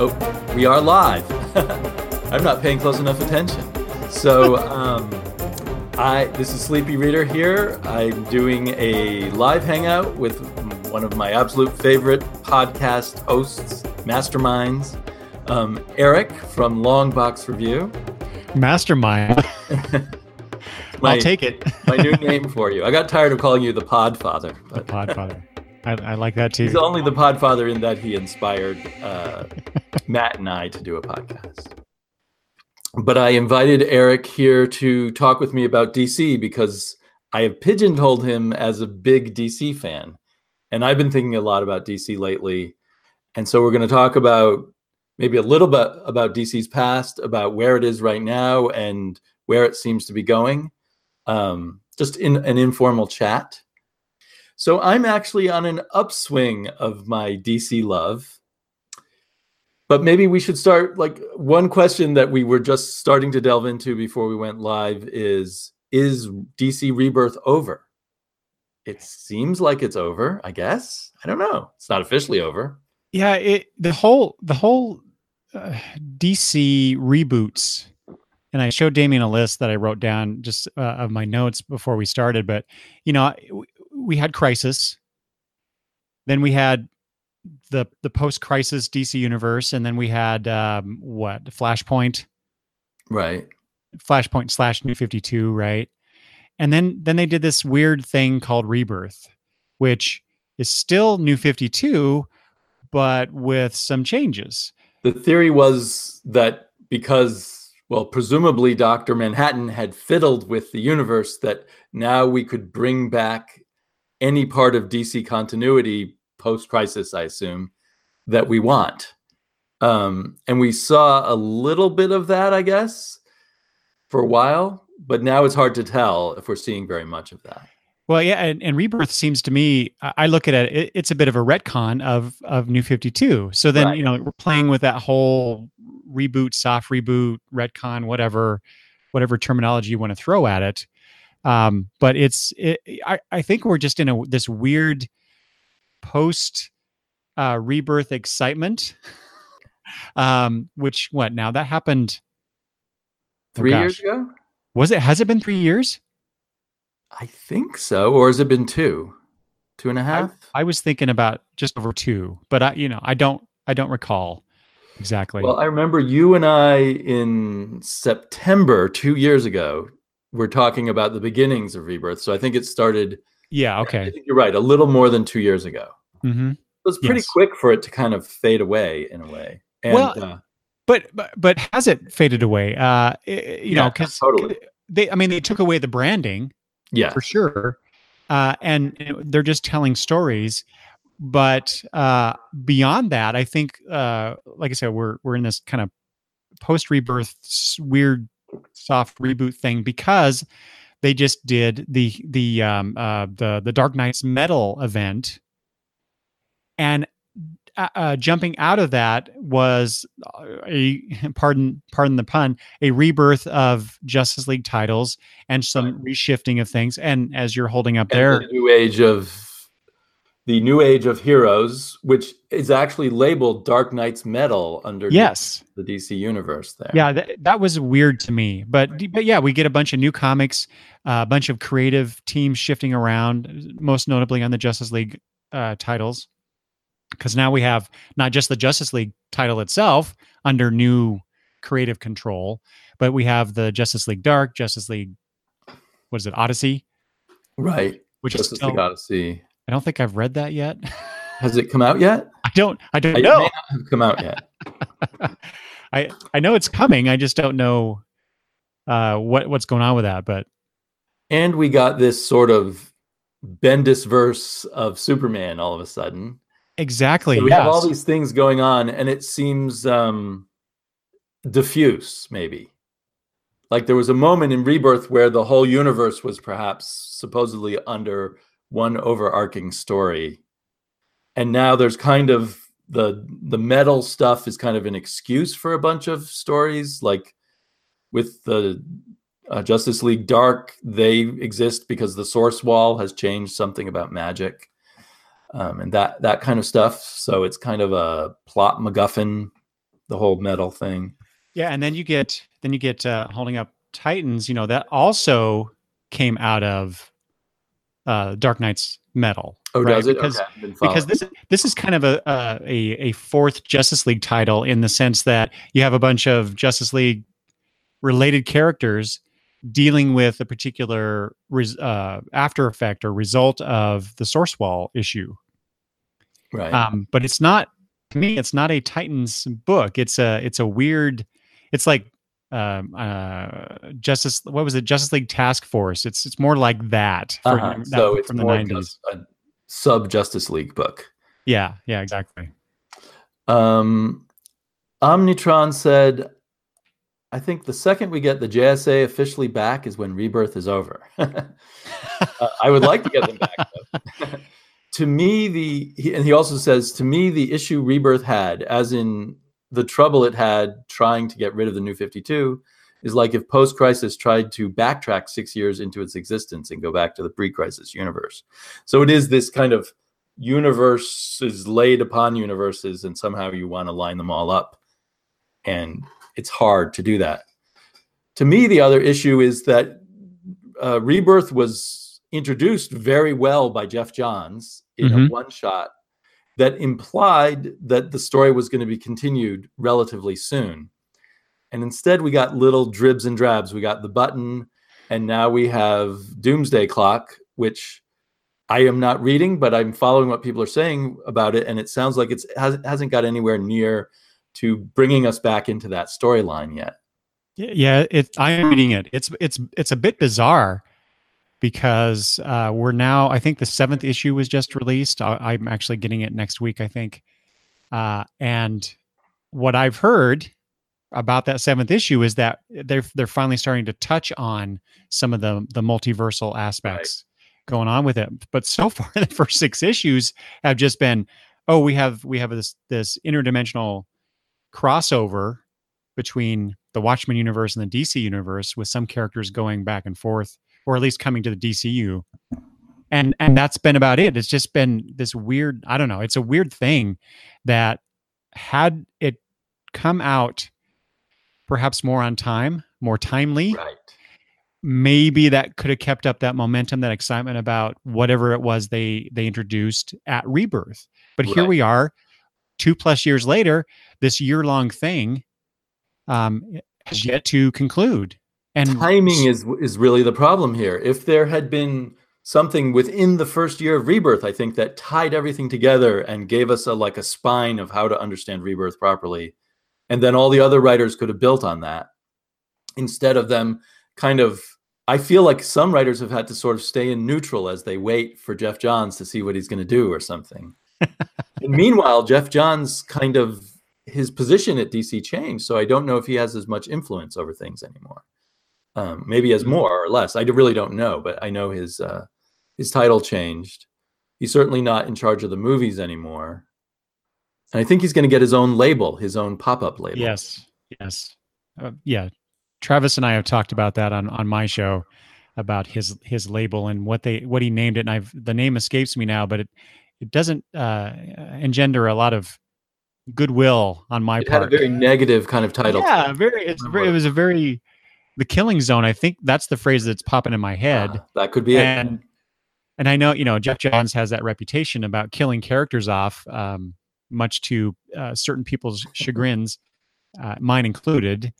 Oh, we are live. I'm not paying close enough attention. So, um, I this is Sleepy Reader here. I'm doing a live hangout with one of my absolute favorite podcast hosts, masterminds, um, Eric from Long Box Review. Mastermind. My- I'll take it. My new name for you. I got tired of calling you the Podfather, the Podfather. I, I like that too. he's only the Podfather in that he inspired uh, Matt and I to do a podcast. But I invited Eric here to talk with me about DC because I have pigeonholed him as a big DC fan. And I've been thinking a lot about DC lately. And so we're going to talk about maybe a little bit about DC's past, about where it is right now, and where it seems to be going, um, just in an informal chat. So I'm actually on an upswing of my DC love. But maybe we should start like one question that we were just starting to delve into before we went live is is DC Rebirth over? It seems like it's over, I guess. I don't know. It's not officially over. yeah, it the whole the whole uh, DC reboots, and I showed Damien a list that I wrote down just uh, of my notes before we started. But you know, we had Crisis, then we had the the post Crisis DC universe, and then we had um, what Flashpoint. Right. Flashpoint slash New Fifty Two, right? And then then they did this weird thing called Rebirth, which is still New Fifty Two, but with some changes. The theory was that because, well, presumably Dr. Manhattan had fiddled with the universe, that now we could bring back any part of DC continuity post crisis, I assume, that we want. Um, and we saw a little bit of that, I guess, for a while, but now it's hard to tell if we're seeing very much of that. Well, yeah, and, and Rebirth seems to me, I look at it, it, it's a bit of a retcon of of New Fifty Two. So then, Right. you know, we're playing with that whole reboot, soft reboot, retcon, whatever, whatever terminology you want to throw at it. Um, but it's, it, I, I think we're just in a this weird post uh, rebirth excitement. um, which what now that happened? oh Three years ago? Was it? Has it been three years? I think so. Or has it been two? Two and a half? I was thinking about just over two, but I, you know, I don't, I don't recall exactly. Well, I remember you and I in September two years ago were talking about the beginnings of Rebirth. So I think it started. Yeah. I Okay. think you're right, a little more than two years ago. hmm It was pretty Yes. quick for it to kind of fade away in a way. And, Well, uh, But, but, but has it faded away? Uh, you know, because totally. they, I mean, they took away the branding yeah, for sure, uh, and they're just telling stories. But uh, beyond that, I think, uh, like I said, we're we're in this kind of post rebirth weird soft reboot thing because they just did the the um, uh, the the Dark Nights Metal event, and uh, uh, jumping out of that was a pardon pardon the pun a rebirth of Justice League titles and some reshifting of things. And as you're holding up and there, the new age of the new age of heroes, which is actually labeled Dark Nights Metal under yes, the DC universe. There, yeah, that, that was weird to me. But but yeah, we get a bunch of new comics, uh, a bunch of creative teams shifting around, most notably on the Justice League uh, titles, because now we have not just the Justice League title itself under new creative control, but we have the Justice League Dark, Justice League, what is it, Odyssey, right. which is Justice still, League Odyssey. I don't think I've read that yet. Has it come out yet? I don't. I don't It know. may not have come out yet. I I know it's coming. I just don't know uh, what what's going on with that. But And we got this sort of Bendis verse of Superman all of a sudden. exactly, So we yes. have all these things going on, and it seems um, diffuse, maybe. Like there was a moment in Rebirth where the whole universe was perhaps supposedly under one overarching story, and now there's kind of the the metal stuff is kind of an excuse for a bunch of stories, like with the uh, Justice League Dark, they exist because the source wall has changed something about magic, um, and that that kind of stuff. So it's kind of a plot MacGuffin the whole metal thing. Yeah, and then you get then you get uh, holding up Titans. You know that also came out of uh, Dark Nights metal. Oh, right? does it? Because okay. Because this this is kind of a, a a a fourth Justice League title in the sense that you have a bunch of Justice League related characters dealing with a particular res, uh, after effect or result of the source wall issue. right. Um, but it's not to me. It's not a Titans book. It's a it's a weird. It's like um, uh, Justice. What was it? Justice League Task Force. It's it's more like that. for- Uh-huh. that So it's from the more nineties. a sub Justice League book. Yeah, yeah, exactly. Um, Omnitron said, I think the second we get the JSA officially back is when Rebirth is over. Uh, I would like to get them back. to me, the he, and he also says to me the issue Rebirth had, as in the trouble it had trying to get rid of the New Fifty Two, is like if Post Crisis tried to backtrack six years into its existence and go back to the pre Crisis universe. So it is this kind of universes laid upon universes, and somehow you want to line them all up. And it's hard to do that. To me, the other issue is that uh, Rebirth was introduced very well by Geoff Johns in a Mhm. one shot that implied that the story was going to be continued relatively soon. And instead, we got little dribs and drabs. We got the button, and now we have Doomsday Clock, which I am not reading, but I'm following what people are saying about it, and it sounds like it has, hasn't got anywhere near to bringing us back into that storyline yet. Yeah, it. I am reading it. It's it's it's a bit bizarre because uh, we're now. I think the seventh issue was just released. I, I'm actually getting it next week. I think, uh, and what I've heard about that seventh issue is that they're they're finally starting to touch on some of the the multiversal aspects going on with it. But so far, the first six issues have just been, oh, we have we have this this interdimensional crossover between the Watchmen universe and the DC universe, with some characters going back and forth, or at least coming to the DCU. And and that's been about it. It's just been this weird. I don't know. It's a weird thing that had it come out perhaps more on time, more timely, Right. maybe that could have kept up that momentum, that excitement about whatever it was they they introduced at Rebirth. But here we are, two plus years later. This year long thing um, has yet to conclude. And timing is is really the problem here. If there had been something within the first year of rebirth, I think that tied everything together and gave us a like a spine of how to understand rebirth properly, and then all the other writers could have built on that instead of them kind of. I feel like some writers have had to sort of stay in neutral as they wait for Geoff Johns to see what he's going to do or something. and meanwhile, Geoff Johns kind of his position at DC changed, so I don't know if he has as much influence over things anymore. Um, maybe as Mhm. more or less. I really don't know, but I know his uh, his title changed. He's certainly not in charge of the movies anymore, and I think he's going to get his own label, his own pop up label. yes, yes, uh, yeah. Travis and I have talked about that on on my show about his his label and what they what he named it. And I've the name escapes me now, but it it doesn't uh, engender a lot of goodwill on my it had part. a very negative kind of title. Yeah, very. It's very. It was a very the killing zone. I think that's the phrase that's popping in my head. Ah, that could be it. and and I know you know Geoff Johns has that reputation about killing characters off, um, much to uh, certain people's chagrins, uh, mine included.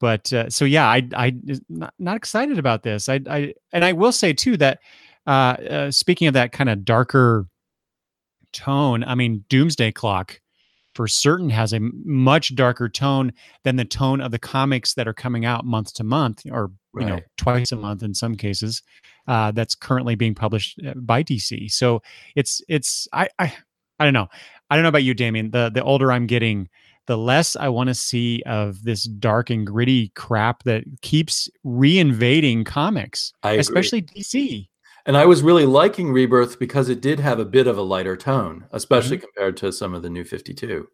But uh, so yeah, I I not, not excited about this. I I and I will say too that uh, uh, speaking of that kind of darker tone, I mean Doomsday Clock for certain has a much darker tone than the tone of the comics that are coming out month to month or you know twice a month in some cases uh, that's currently being published uh, by DC. So it's it's I I I don't know. I don't know about you, Damien. The the older I'm getting, the less I want to see of this dark and gritty crap that keeps reinvading comics, I especially DC. And I was really liking Rebirth because it did have a bit of a lighter tone, especially Mm-hmm. compared to some of the new 52.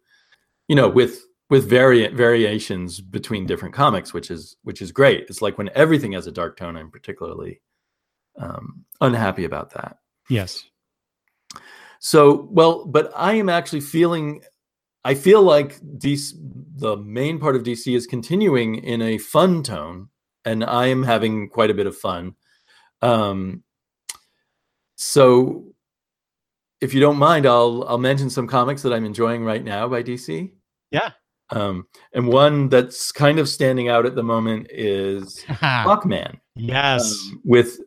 You know, with with variant variations between different comics, which is which is great. It's like when everything has a dark tone, I'm particularly um, unhappy about that. Yes. So, well, but I am actually feeling, I feel like DC, the main part of DC is continuing in a fun tone, and I am having quite a bit of fun. Um, so, if you don't mind, I'll I'll mention some comics that I'm enjoying right now by DC. Yeah. Um, and one that's kind of standing out at the moment is Hawkman. Yes. Um, with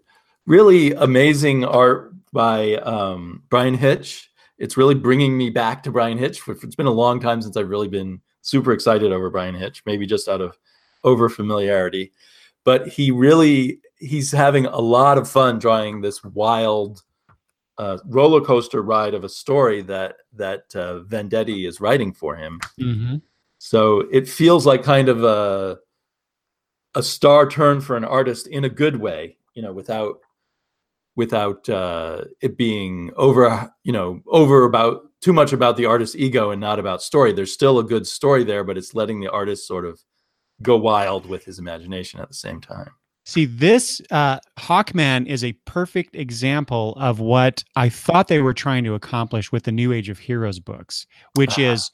really amazing art by um, Bryan Hitch. It's really bringing me back to Bryan Hitch. It's been a long time since I've really been super excited over Bryan Hitch, maybe just out of over familiarity. But he really he's having a lot of fun drawing this wild uh, roller coaster ride of a story that that uh, Venditti is writing for him. Mm-hmm. So it feels like kind of a a star turn for an artist in a good way, you know, without without uh, it being over, you know, over about too much about the artist's ego and not about story. There's still a good story there, but it's letting the artist sort of go wild with his imagination at the same time. See, this uh, Hawkman is a perfect example of what I thought they were trying to accomplish with the New Age of Heroes books, which uh-huh. is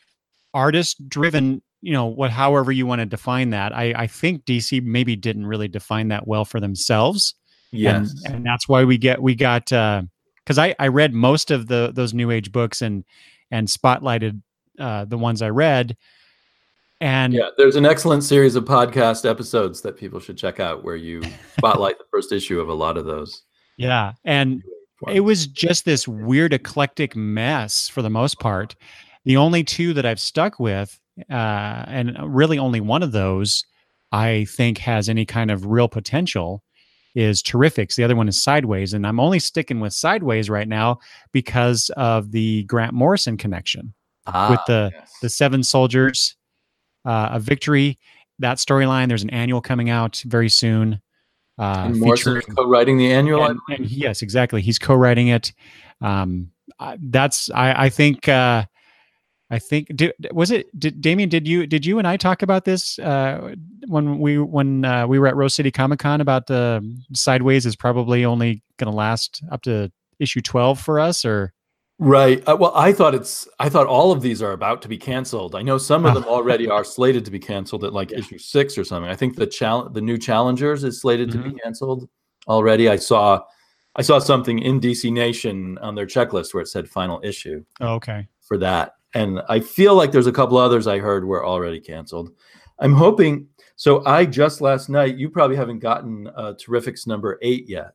artist driven. You know, what, however you want to define that. I, I think DC maybe didn't really define that well for themselves. Yes, and, and that's why we get we got because uh, I I read most of the those New Age books and and spotlighted uh, the ones I read and yeah, there's an excellent series of podcast episodes that people should check out where you spotlight the first issue of a lot of those. Yeah. And it was just this weird eclectic mess for the most part. The only two that I've stuck with, uh, and really only one of those I think has any kind of real potential is Terrifics. The other one is Sideways. And I'm only sticking with Sideways right now because of the Grant Morrison connection ah, with the, yes. the Seven Soldiers uh, a victory. That storyline. There's an annual coming out very soon. Uh, and Morrison is co-writing the annual. And, and yes, exactly. He's co-writing it. Um, that's I, I think. Uh, I think did, was it did Damian did you did you and I talk about this uh, when we when uh, we were at Rose City Comic Con about the Sideways is probably only going to last up to issue 12 for us or Right. Uh, well, I thought it's. I thought all of these are about to be canceled. I know some of them already are slated to be canceled at like yeah. issue six or something. I think the challenge, the new challengers, is slated mm-hmm. to be mm-hmm. canceled already. I saw, I saw something in DC Nation on their checklist where it said final issue. Oh, okay. For that, and I feel like there's a couple others I heard were already canceled. I'm hoping. So I just last night. You probably haven't gotten uh, Terrifics number eight yet.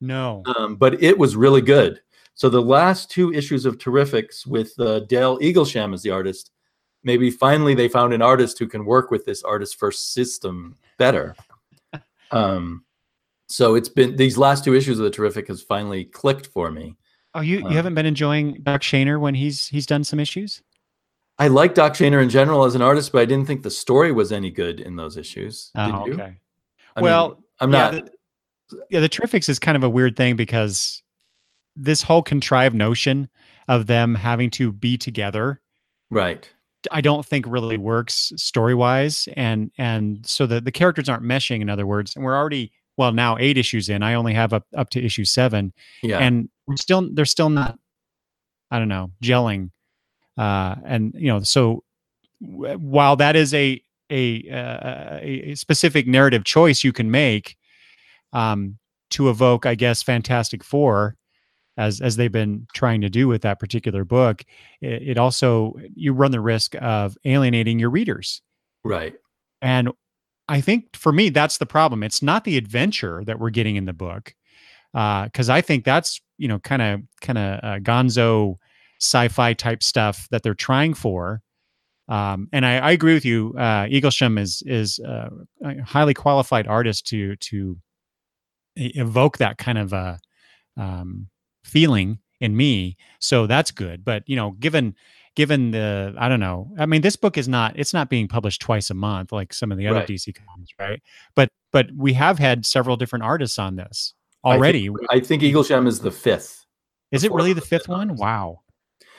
No. Um, but it was really good. So the last two issues of Terrifics with uh, Dale Eaglesham as the artist, maybe finally they found an artist who can work with this artist first system better. Um, so it's been these last two issues of the Terrific has finally clicked for me. Oh, you you um, haven't been enjoying Doc Shaner when he's he's done some issues? I like Doc Shaner in general as an artist, but I didn't think the story was any good in those issues. Oh, okay. I well, mean, I'm yeah, not. The, yeah, the Terrifics is kind of a weird thing because this whole contrived notion of them having to be together right. I don't think really works story wise and and so the, the characters aren't meshing in other words and we're already well now eight issues in. I only have up, up to issue seven. Yeah. And we're still they're still not i don't know gelling. Uh and you know so w- while that is a a, uh, a specific narrative choice you can make um to evoke i guess fantastic four as as they've been trying to do with that particular book it, it, also you run the risk of alienating your readers. Right. And i think for me that's the problem. It's not the adventure that we're getting in the book because uh, i think that's you know kind of kind of uh, gonzo sci-fi type stuff that they're trying for. Um, and I, I, agree with you. Uh, Eaglesham is is uh, a highly qualified artist to to evoke that kind of a um, feeling in me so that's good but you know given given the i don't know i mean this book is not it's not being published twice a month like some of the other right. dc comics right? But but we have had several different artists on this already i think, I think eaglesham is the fifth. Is it really the fifth one? wow.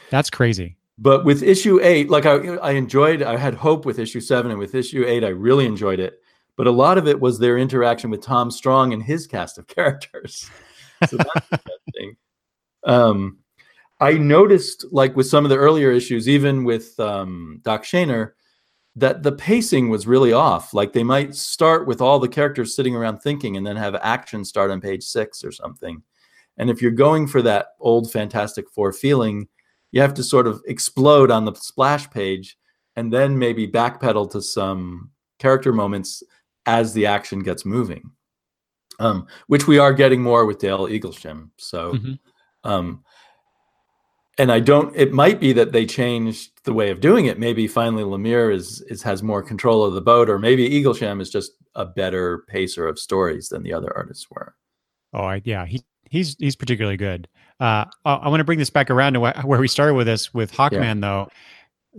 That's crazy. But with issue eight like i i enjoyed i had hope with issue seven and with issue eight i really enjoyed it. But a lot of it was their interaction with tom strong and his cast of characters. So that's interesting um, I noticed, like with some of the earlier issues, even with um, Doc Shaner, that the pacing was really off. Like they might start with all the characters sitting around thinking and then have action start on page six or something. And if you're going for that old Fantastic Four feeling, you have to sort of explode on the splash page and then maybe backpedal to some character moments as the action gets moving, um, which we are getting more with Dale Eaglesham. So, mm-hmm. Um, and I don't. It might be that they changed the way of doing it. Maybe finally Lemire is is has more control of the boat, or maybe Eaglesham is just a better pacer of stories than the other artists were. Oh, I, yeah, he he's he's particularly good. Uh, I, I want to bring this back around to wh- where we started with this with Hawkman, yeah. though.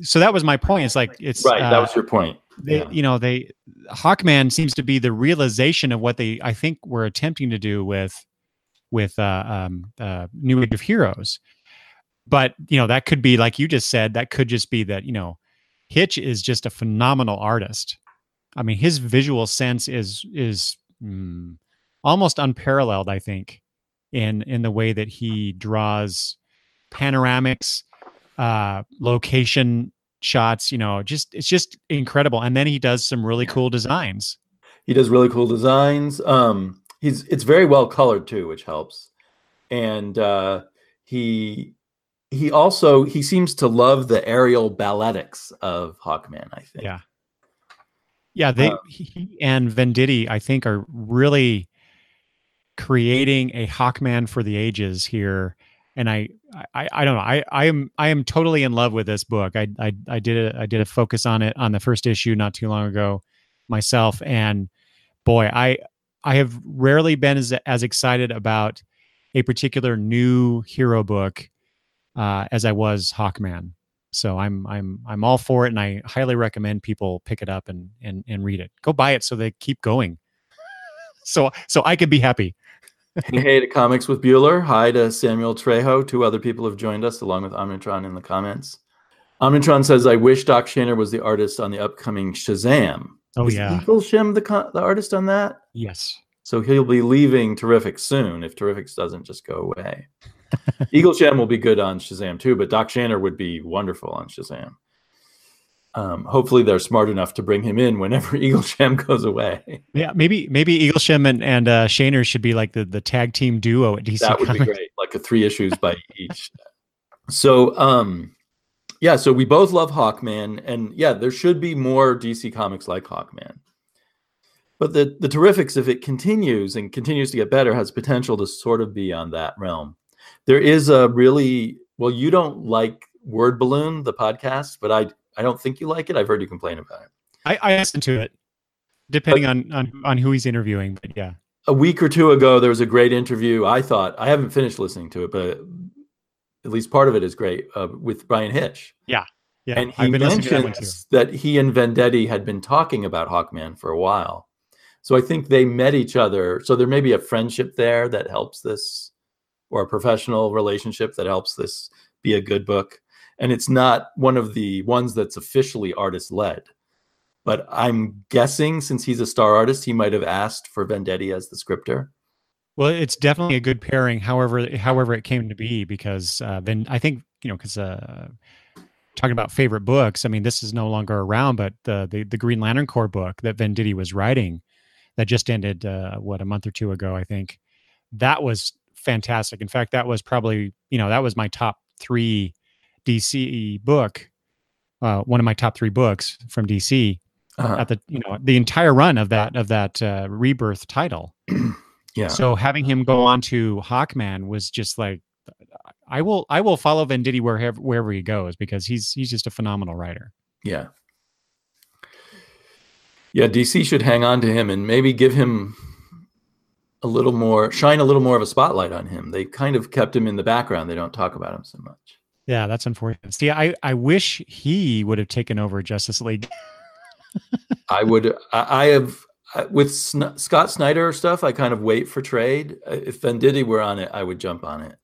So that was my point. It's like it's right. Uh, that was your point. They, yeah. you know, they Hawkman seems to be the realization of what they I think were attempting to do with with uh, um, uh, New Age of Heroes. But you know that could be like you just said that could just be that you know hitch is just a phenomenal artist. I mean his visual sense is is mm, almost unparalleled i think in in the way that he draws panoramics uh location shots you know just it's just incredible. And then he does some really cool designs. He does really cool designs. Um he's it's very well colored too which helps and uh he he also he seems to love the aerial balletics of Hawkman. I think. Yeah. Yeah, they uh, he and Venditti, I think, are really creating a Hawkman for the ages here. And I, I, I don't know. I, I am, I am totally in love with this book. I, I, I did a, I did a focus on it on the first issue not too long ago, myself. And boy, I, I have rarely been as, as excited about a particular new hero book uh, as I was Hawkman. So I'm I'm I'm all for it, and I highly recommend people pick it up and and and read it. Go buy it so they keep going. so so I could be happy. hey to Comics with Bueller. Hi to Samuel Trejo. Two other people have joined us along with Omnitron in the comments. Omnitron says, "I wish Doc Shaner was the artist on the upcoming Shazam." Oh Is yeah, Eaglesham the the artist on that? Yes. So he'll be leaving Terrific soon if Terrifics doesn't just go away. Eagle sham will be good on Shazam too, but Doc Shaner would be wonderful on Shazam. Um, hopefully, they're smart enough to bring him in whenever Eaglesham goes away. Yeah, maybe maybe Eaglesham and and uh, Shaner should be like the the tag team duo at DC. That would Comics. be great, like a three issues by each. So, um, yeah, so we both love Hawkman, and yeah, there should be more DC comics like Hawkman. But the the Terrifics, if it continues and continues to get better, has potential to sort of be on that realm. There is a really well you don't like word balloon the podcast but i i don't think you like it. I've heard you complain about it. I i listen to it depending but, on, on on who he's interviewing but yeah. A week or two ago there was a great interview. I thought i haven't finished listening to it but at least part of it is great uh, with Bryan Hitch. Yeah yeah. And he mentions that, that he and Venditti had been talking about hawkman for a while so i think they met each other so there may be a friendship there that helps this or a professional relationship that helps this be a good book. And it's not one of the ones that's officially artist led. But I'm guessing since he's a star artist, he might have asked for Venditti as the scripter. Well, it's definitely a good pairing. However, however it came to be, because uh, then I think you know, because uh, talking about favorite books, I mean, this is no longer around, but the the, the Green Lantern Corps book that Venditti was writing, that just ended uh, what a month or two ago, I think. That was fantastic. In fact, that was probably you know that was my top three DC book, uh, one of my top three books from DC uh-huh. at the you know the entire run of that of that uh, rebirth title. yeah. So having him go on to Hawkman was just like I will I will follow Venditti wherever wherever he goes because he's he's just a phenomenal writer. Yeah. Yeah, DC should hang on to him and maybe give him a little more shine a little more of a spotlight on him. They kind of kept him in the background. They don't talk about him so much. Yeah, that's unfortunate. See, I, I wish he would have taken over Justice League. I would. I, I have with Sn- Scott Snyder stuff. I kind of wait for trade. If Venditti were on it, I would jump on it.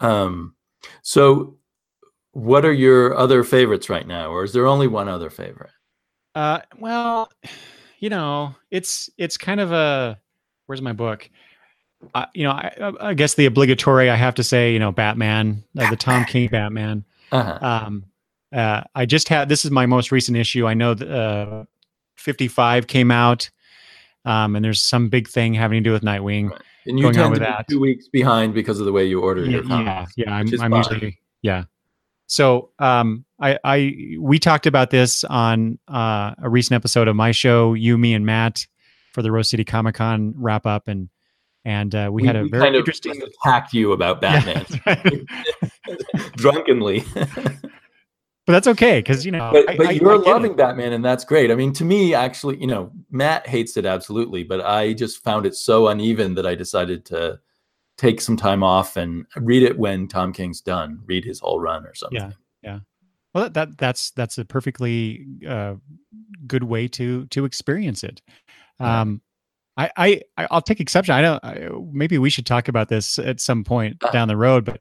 Um. So, what are your other favorites right now, or is there only one other favorite? Uh. Well, you know, it's it's kind of a where's my book? Uh, you know, I, I, guess the obligatory I have to say, you know, Batman, uh, the Tom King Batman. Uh-huh. Um, uh, I just had this is my most recent issue. I know that uh, 55 came out, um, and there's some big thing having to do with Nightwing. Right. And you Going on tend with to be that. two weeks behind because of the way you order Yeah, your yeah, comics. yeah. I'm, which I'm usually yeah. So um, I, I we talked about this on uh, a recent episode of my show, you, me, and Matt, for the Rose City Comic Con wrap up, and and uh, we, had a very kind of interesting. attacked you about Batman that's right. drunkenly. but that's okay because you know. but I- but I- you're I get it. loving Batman, and that's great. I mean, to me, actually, you know, Matt hates it absolutely, but I just found it so uneven that I decided to take some time off and read it when Tom King's done. Read his whole run or something. Yeah. Well, that, that that's that's a perfectly uh, good way to to experience it. Um, I, I I'll take exception. I don't. I, maybe we should talk about this at some point Uh. down the road, but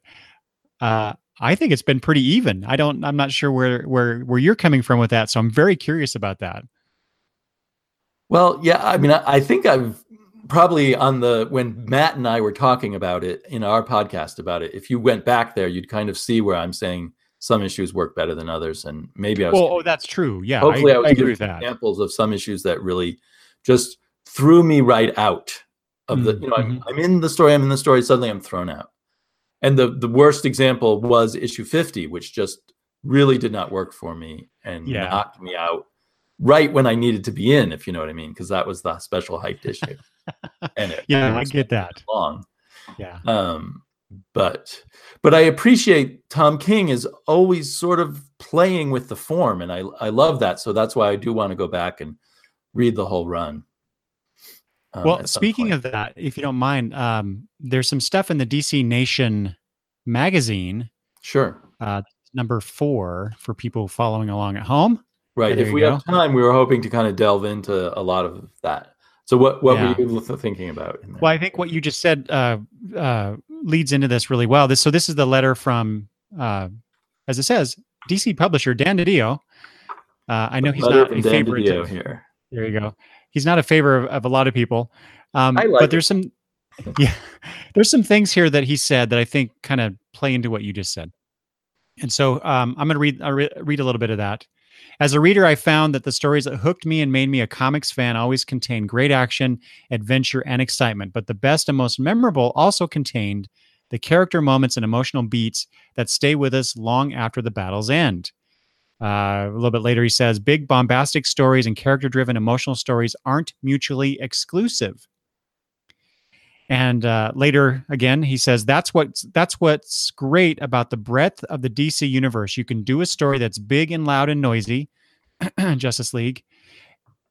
uh, I think it's been pretty even. I don't. I'm not sure where where where you're coming from with that, so I'm very curious about that. Well, yeah, I mean, I, I think I've probably on the when Matt and I were talking about it in our podcast about it. If you went back there, you'd kind of see where I'm saying some issues work better than others, and maybe I was Well, oh, that's true. Yeah, hopefully I, I, was I agree with that. examples of some issues that really just threw me right out of the Mm, you know I'm, I'm in the story i'm in the story suddenly i'm thrown out and the the worst example was issue 50 which just really did not work for me and Yeah. knocked me out right when i needed to be in if you know what i mean because that was the special hyped issue and it Yeah, I get that. long Yeah. um but but i appreciate tom king is always sort of playing with the form and i i love that so that's why i do want to go back and read the whole run um, well, speaking of that, if you don't mind, um, there's some stuff in the DC Nation magazine, sure uh, number four, for people following along at home. right there if we go. have time we were hoping to kind of delve into a lot of that so what what Yeah. were you thinking about? Well, I think what you just said uh, uh, leads into this really well. This so this is the letter from, uh, as it says, DC publisher Dan DiDio. Uh, I know he's not a Dan favorite. Of- here There you go. He's not a favor of, of a lot of people. Um, I like but it. there's some, yeah, there's some things here that he said that I think kind of play into what you just said. And so um, I'm going to read I'll re- read a little bit of that. As a reader, I found that the stories that hooked me and made me a comics fan always contained great action, adventure, and excitement. But the best and most memorable also contained the character moments and emotional beats that stay with us long after the battles end. Uh, a little bit later, he says, Big bombastic stories and character driven emotional stories aren't mutually exclusive. And uh, later again, he says that's what that's what's great about the breadth of the DC universe. You can do a story that's big and loud and noisy, Justice League,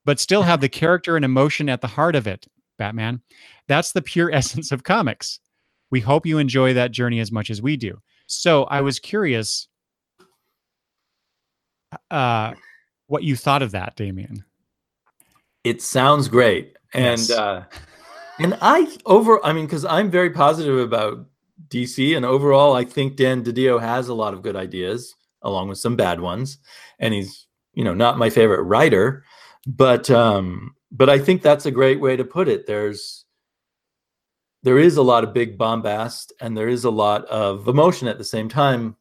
but still have the character and emotion at the heart of it. Batman. That's the pure essence of comics. We hope you enjoy that journey as much as we do. So I was curious uh, what you thought of that, Damien. it sounds great and uh and i over i mean because i'm very positive about dc and overall i think dan didio has a lot of good ideas along with some bad ones. And he's you know not my favorite writer but um but i think that's a great way to put it. There's there is a lot of big bombast and there is a lot of emotion at the same time.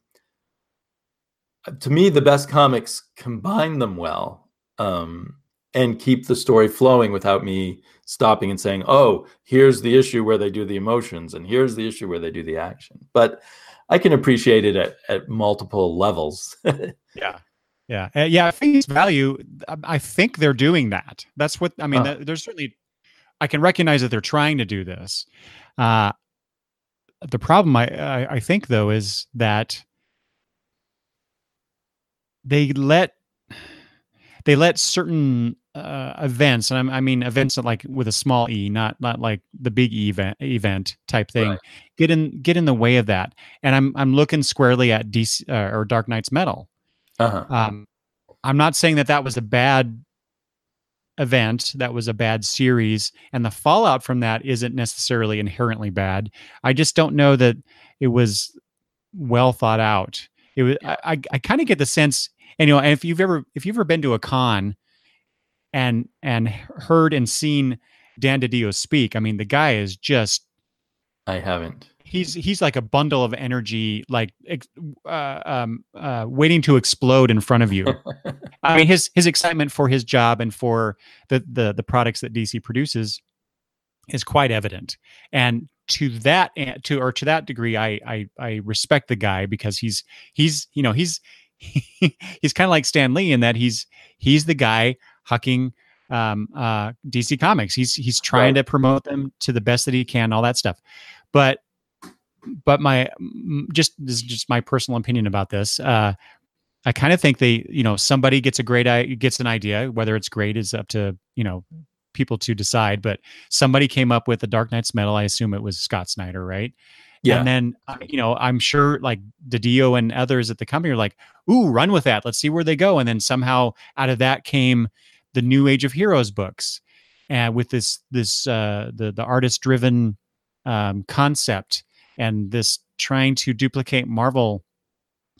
To me the best comics combine them well um and keep the story flowing without me stopping and saying, "Oh, here's the issue where they do the emotions, and here's the issue where they do the action." But I can appreciate it at, at multiple levels. Yeah. Yeah. Uh, yeah. At face value, I- I think they're doing that. That's what I mean. Huh. th- There's certainly, I can recognize that they're trying to do this. Uh, the problem, I, I, I think, though, is that they let they let certain uh, events, and I'm, I mean events that like with a small e, not not like the big E event event type thing, Right. get in get in the way of that. And I'm I'm looking squarely at DC uh, or Dark Nights Metal. uh-huh. Um, I'm not saying that that was a bad event, that was a bad series, and the fallout from that isn't necessarily inherently bad. I just don't know that it was well thought out. It was. I I, I kind of get the sense, and you know, and if you've ever if you've ever been to a con and and heard and seen Dan DiDio speak, I mean, the guy is just I haven't. he's he's like a bundle of energy, like uh, um, uh, waiting to explode in front of you. I mean, his his excitement for his job and for the the the products that DC produces is quite evident. And to that to or to that degree, I I, I respect the guy because he's he's you know he's he's kind of like Stan Lee in that he's he's the guy hucking um, uh, DC Comics. He's he's trying to promote them to the best that he can, all that stuff. But but my just this is just my personal opinion about this. Uh, I kind of think they, you know, somebody gets a great gets an idea. Whether it's great is up to you know people to decide. But somebody came up with the Dark Nights metal. I assume it was Scott Snyder, right? Yeah. And then, uh, you know, I'm sure like DiDio and others at the company are like, ooh, run with that. Let's see where they go. And then somehow out of that came the New Age of Heroes books, and with this this uh, the the artist driven um, concept and this trying to duplicate Marvel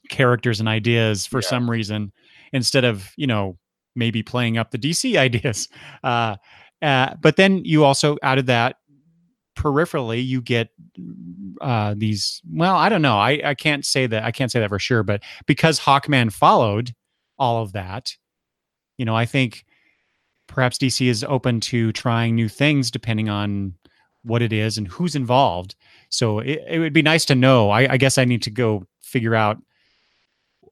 characters and ideas for yeah. some reason instead of you know maybe playing up the DC ideas. Uh, uh, but then you also out of that peripherally you get uh, these well i don't know I, I can't say that i can't say that for sure but because hawkman followed all of that you know i think perhaps DC is open to trying new things depending on what it is and who's involved. So it, it would be nice to know. I, I, guess I need to go figure out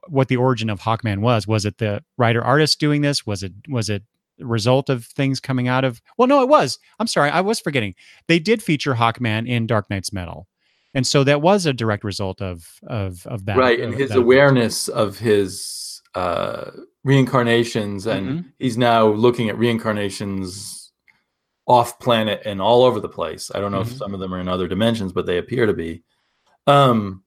what the origin of Hawkman was. Was it the writer artist doing this? Was it was it result of things coming out of? Well, no, it was. I'm sorry, I was forgetting. They did feature Hawkman in Dark Nights Metal. And so that was a direct result of of of that. Right, and his awareness of his uh reincarnations and mm-hmm. he's now looking at reincarnations off planet and all over the place i don't know mm-hmm. if some of them are in other dimensions but they appear to be um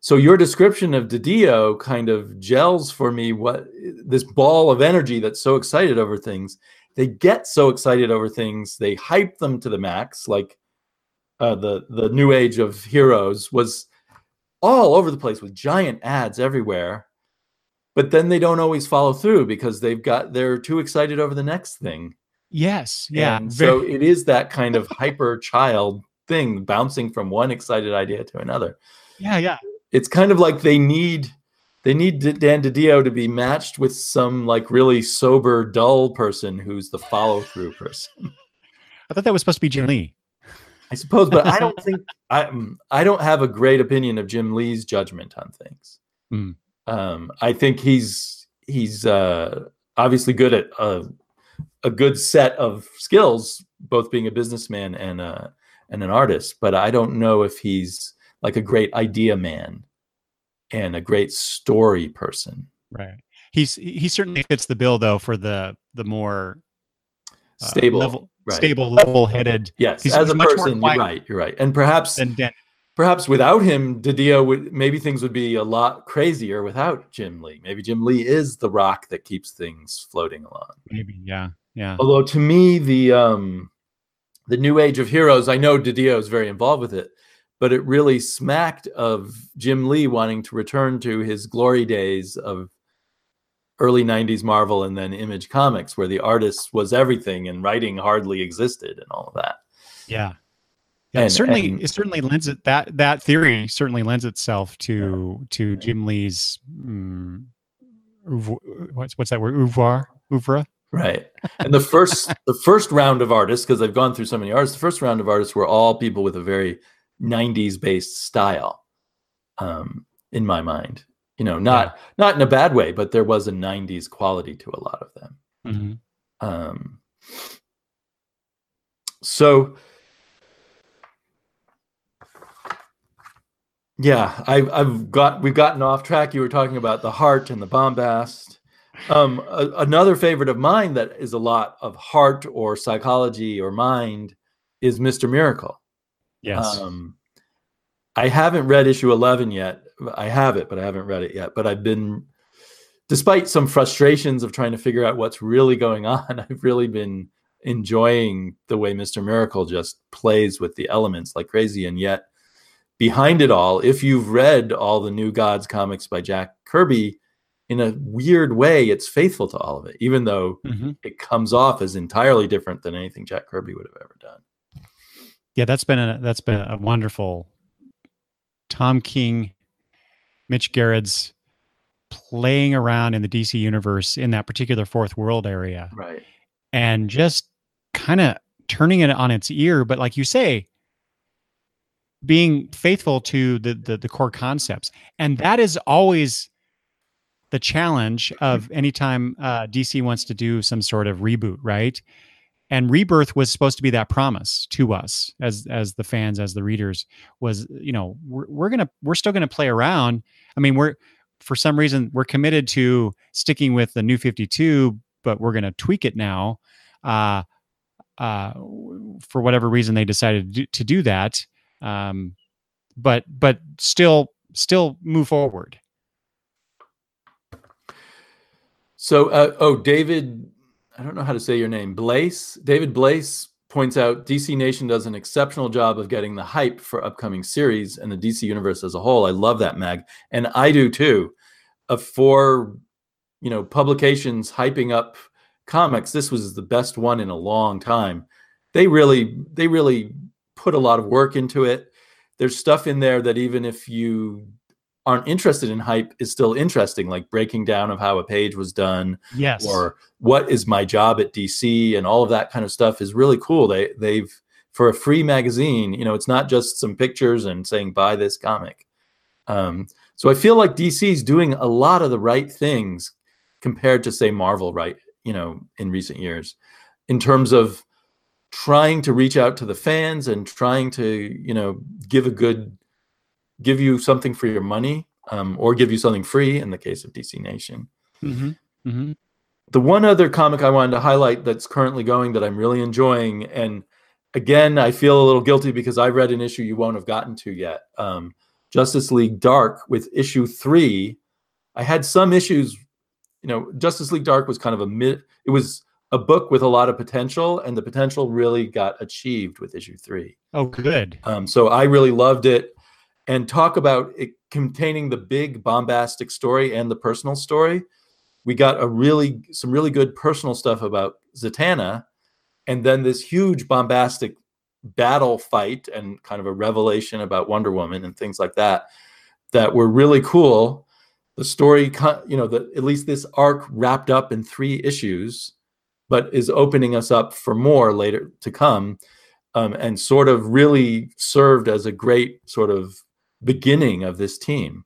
so your description of DiDio kind of gels for me what this ball of energy that's so excited over things they get so excited over things they hype them to the max like uh, the the new age of heroes was all over the place with giant ads everywhere but then they don't always follow through because they've got they're too excited over the next thing. Yes, yeah. So it is that kind of hyper child thing bouncing from one excited idea to another. Yeah, yeah. It's kind of like they need they need Dan DiDio to be matched with some like really sober, dull person who's the follow through person. I thought that was supposed to be Jim Lee. I suppose, but I don't think I I don't have a great opinion of Jim Lee's judgment on things. Mm. Um, I think he's he's uh, obviously good at a, a good set of skills, both being a businessman and a, and an artist. But I don't know if he's like a great idea man and a great story person. Right. He's he certainly fits the bill though for the the more uh, stable level, right. stable level headed. Yes, he's, as he's a person, you're right. You're right, and perhaps than Dan, perhaps without him, DiDio would maybe things would be a lot crazier without Jim Lee. Maybe Jim Lee is the rock that keeps things floating along. Maybe, yeah, yeah. Although to me, the um, the new age of heroes, I know DiDio is very involved with it, but it really smacked of Jim Lee wanting to return to his glory days of early 90s Marvel and then Image Comics, where the artist was everything and writing hardly existed and all of that. Yeah. Yeah, and, certainly, and, it certainly lends it that that theory certainly lends itself to yeah. to Jim Lee's um, what's what's that word oeuvre ouvre right. And the first the first round of artists because I've gone through so many artists. The first round of artists were all people with a very '90s based style, um, in my mind. You know, not yeah. not in a bad way, but there was a '90s quality to a lot of them. Mm-hmm. Um, so Yeah, I've I've got we've gotten off track. You were talking about the heart and the bombast. Um, a, another favorite of mine that is a lot of heart or psychology or mind is Mister Miracle. Yes. Um, I haven't read issue eleven yet. I have it, but I haven't read it yet. But I've been, despite some frustrations of trying to figure out what's really going on, I've really been enjoying the way Mister Miracle just plays with the elements like crazy, and yet behind it all, if you've read all the New Gods comics by Jack Kirby, in a weird way, it's faithful to all of it, even though mm-hmm. it comes off as entirely different than anything Jack Kirby would have ever done. Yeah, that's been a that's been a wonderful Tom King, Mitch Gerads playing around in the DC universe in that particular fourth world area. Right. And just kind of turning it on its ear, but like you say, being faithful to the, the the core concepts. And that is always the challenge of anytime uh, DC wants to do some sort of reboot, right? And Rebirth was supposed to be that promise to us as as the fans, as the readers, was you know we're, we're gonna we're still gonna play around. I mean, we're for some reason we're committed to sticking with the new 52, but we're gonna tweak it now. Uh, uh, for whatever reason, they decided to do, that. Um, but but still still move forward. So, uh, oh, David, I don't know how to say your name. Blaze, David Blaze points out DC Nation does an exceptional job of getting the hype for upcoming series and the DC universe as a whole. I love that mag, and I do too. Uh, for you know publications hyping up comics, this was the best one in a long time. They really, they really put a lot of work into it. There's stuff in there that even if you aren't interested in hype is still interesting, like breaking down of how a page was done, yes, or what is my job at DC, and all of that kind of stuff is really cool. They they've for a free magazine, you know, it's not just some pictures and saying buy this comic. Um, so I feel like DC is doing a lot of the right things compared to say Marvel, right? You know, in recent years, in terms of trying to reach out to the fans and trying to you know give a good give you something for your money um, or give you something free in the case of DC Nation. Mm-hmm. Mm-hmm. The one other comic I wanted to highlight that's currently going that I'm really enjoying, and again, I feel a little guilty because I read an issue you won't have gotten to yet um, Justice League Dark with issue three. I had some issues, you know, Justice League Dark was kind of a mid, it was a book with a lot of potential, and the potential really got achieved with issue three. Oh, good. Um, so I really loved it and talk about it containing the big bombastic story and the personal story. We got a really some really good personal stuff about Zatanna, and then this huge bombastic battle fight and kind of a revelation about Wonder Woman and things like that that were really cool. The story, you know, the, at least this arc wrapped up in three issues, but is opening us up for more later to come, um, and sort of really served as a great sort of beginning of this team.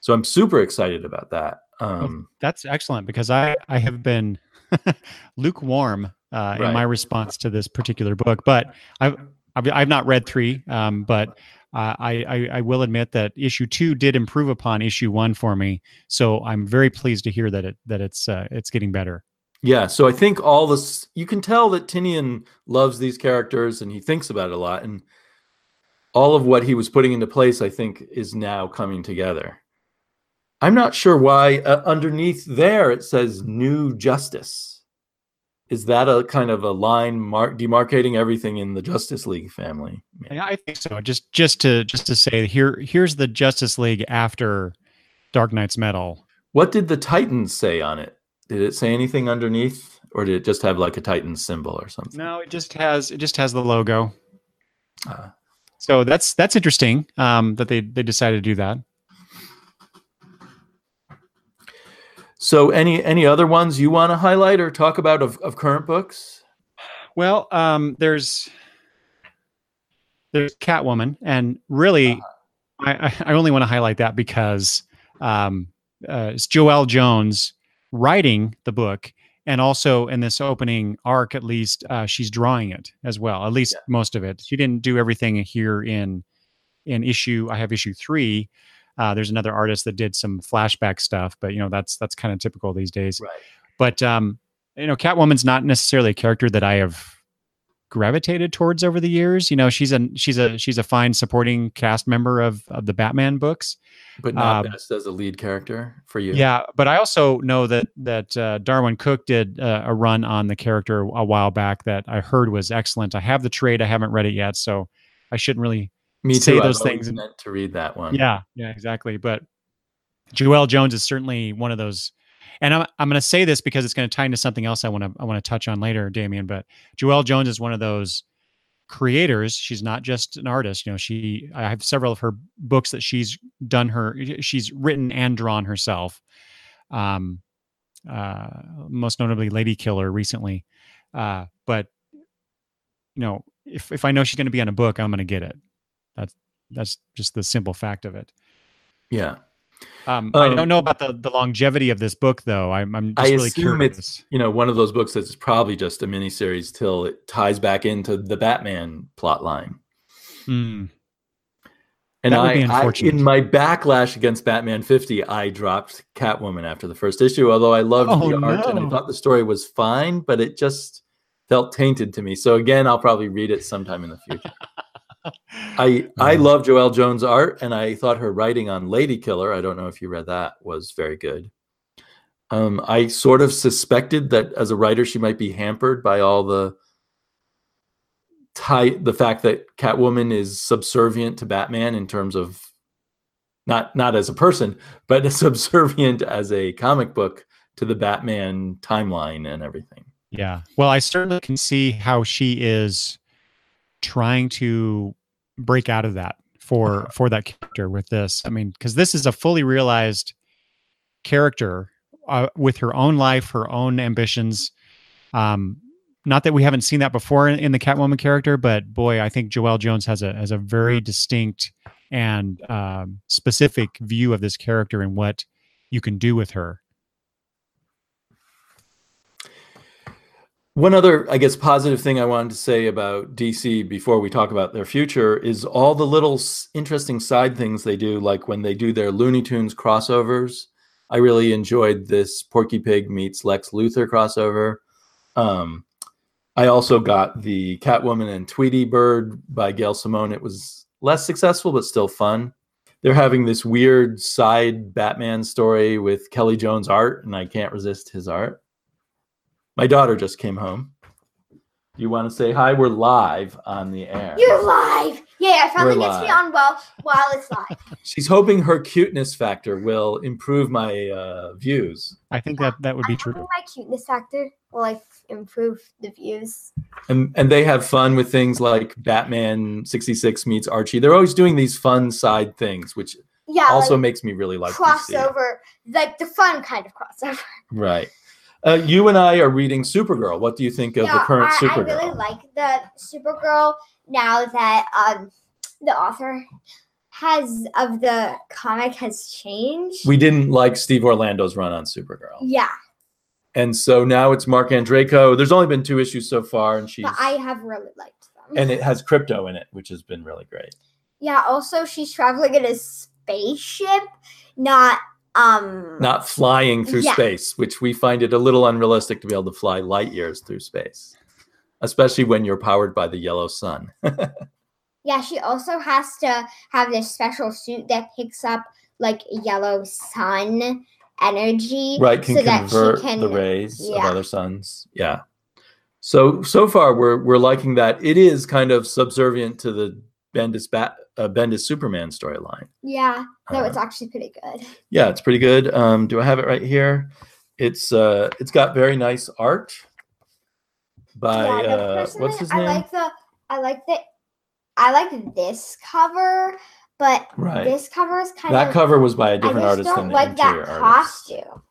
So I'm super excited about that. Um, that's excellent because I I have been lukewarm uh, right. in my response to this particular book, but I've I've, I've not read three, um, but uh, I, I, I will admit that issue two did improve upon issue one for me. So I'm very pleased to hear that it that it's uh, it's getting better. Yeah, so I think all this you can tell that Tynion loves these characters and he thinks about it a lot, and all of what he was putting into place, I think, is now coming together. I'm not sure why uh, underneath there it says new justice. Is that a kind of a line mark demarcating everything in the Justice League family? Yeah, I think so. Just just to just to say here here's the Justice League after Dark Nights Metal. What did the Titans say on it? Did it say anything underneath, or did it just have like a Titan symbol or something? No, it just has it just has the logo. Uh, so that's that's interesting um, that they they decided to do that. So any any other ones you want to highlight or talk about of, of current books? Well, um, there's there's Catwoman, and really, uh, I, I only want to highlight that because um, uh, it's Joelle Jones writing the book, and also in this opening arc at least uh, she's drawing it as well at least yeah. most of it she didn't do everything here in in issue i have issue three uh, there's another artist that did some flashback stuff but you know that's that's kind of typical these days right. but um you know catwoman's not necessarily a character that i have gravitated towards over the years. You know, she's a she's a she's a fine supporting cast member of of the Batman books, but not um, best as a lead character for you. Yeah, but I also know that that uh, Darwyn Cooke did uh, a run on the character a while back that I heard was excellent. I have the trade, I haven't read it yet, so I shouldn't really Me say too. those I've things. Meant to read that one. Yeah, yeah, exactly. But Joelle Jones is certainly one of those and I'm, I'm going to say this because it's going to tie into something else I want to I want to touch on later, Damian. But Joelle Jones is one of those creators. She's not just an artist. You know, she I have several of her books that she's done her she's written and drawn herself. Um uh most notably Lady Killer recently. Uh but you know, if if I know she's going to be on a book, I'm going to get it. That's that's just the simple fact of it. Yeah. Um, I Um, don't know about the, the longevity of this book, though. I'm, I'm just I really assume curious. it's you know one of those books that's probably just a miniseries till it ties back into the Batman plot line. Mm, And I, I, in my backlash against Batman 50, I dropped Catwoman after the first issue, although I loved Oh, the art and I thought the story was fine, but it just felt tainted to me. So again, I'll probably read it sometime in the future. I I love Joelle Jones' art, and I thought her writing on Lady Killer, I don't know if you read that, was very good. Um, I sort of suspected that as a writer, she might be hampered by all the tie the fact that Catwoman is subservient to Batman in terms of not not as a person, but subservient as a comic book to the Batman timeline and everything. yeah. Well, I certainly can see how she is trying to break out of that for Uh-huh. for that character with this. I mean, because this is a fully realized character uh, with her own life, her own ambitions. Um, not that we haven't seen that before in, in the Catwoman character, but boy, I think Joelle Jones has a has a very distinct and um, specific view of this character and what you can do with her. One other, I guess, positive thing I wanted to say about DC before we talk about their future is all the little interesting side things they do, like when they do their Looney Tunes crossovers. I really enjoyed this Porky Pig meets Lex Luthor crossover. Um, I also got the Catwoman and Tweety Bird by Gail Simone. It was less successful, but still fun. They're having this weird side Batman story with Kelly Jones art, and I can't resist his art. My daughter just came home. Do you want to say hi? We're live on the air. You're live. Yeah, it finally We're gets me live. on well while it's live. She's hoping her cuteness factor will improve my uh, views. I think that that would be I'm true. My cuteness factor will like improve the views. And, and they have fun with things like Batman 66 meets Archie. They're always doing these fun side things, which Yeah, also like makes me really like DC. crossover, like the fun kind of crossover. Right. Uh, you and I are reading Supergirl. What do you think of the current I, I really like the Supergirl now that um the author has of the comic has changed. we didn't like Steve Orlando's run on Supergirl. yeah, And so now it's Marc Andreyko. There's only been two issues so far, and she. I have really liked them. and it has Krypto in it, which has been really great. yeah, also she's traveling in a spaceship, not um Not flying through Yeah. space, which we find it a little unrealistic to be able to fly light years through space, especially when you're powered by the yellow sun. Yeah, she also has to have this special suit that picks up like yellow sun energy. right, can so that she convert can- the rays yeah. of other suns. Yeah. So so far we're we're liking that. It is kind of subservient to the Bendis Bat uh, Bendis Superman storyline. Yeah, no, Uh, it's actually pretty good. yeah, it's pretty good. Um, do I have it right here? It's uh, it's got very nice art by yeah, uh, what's his name? I like the I like the I like this cover, but right. this cover is kind that of cover was by a different just artist than the like interior that artist. costume.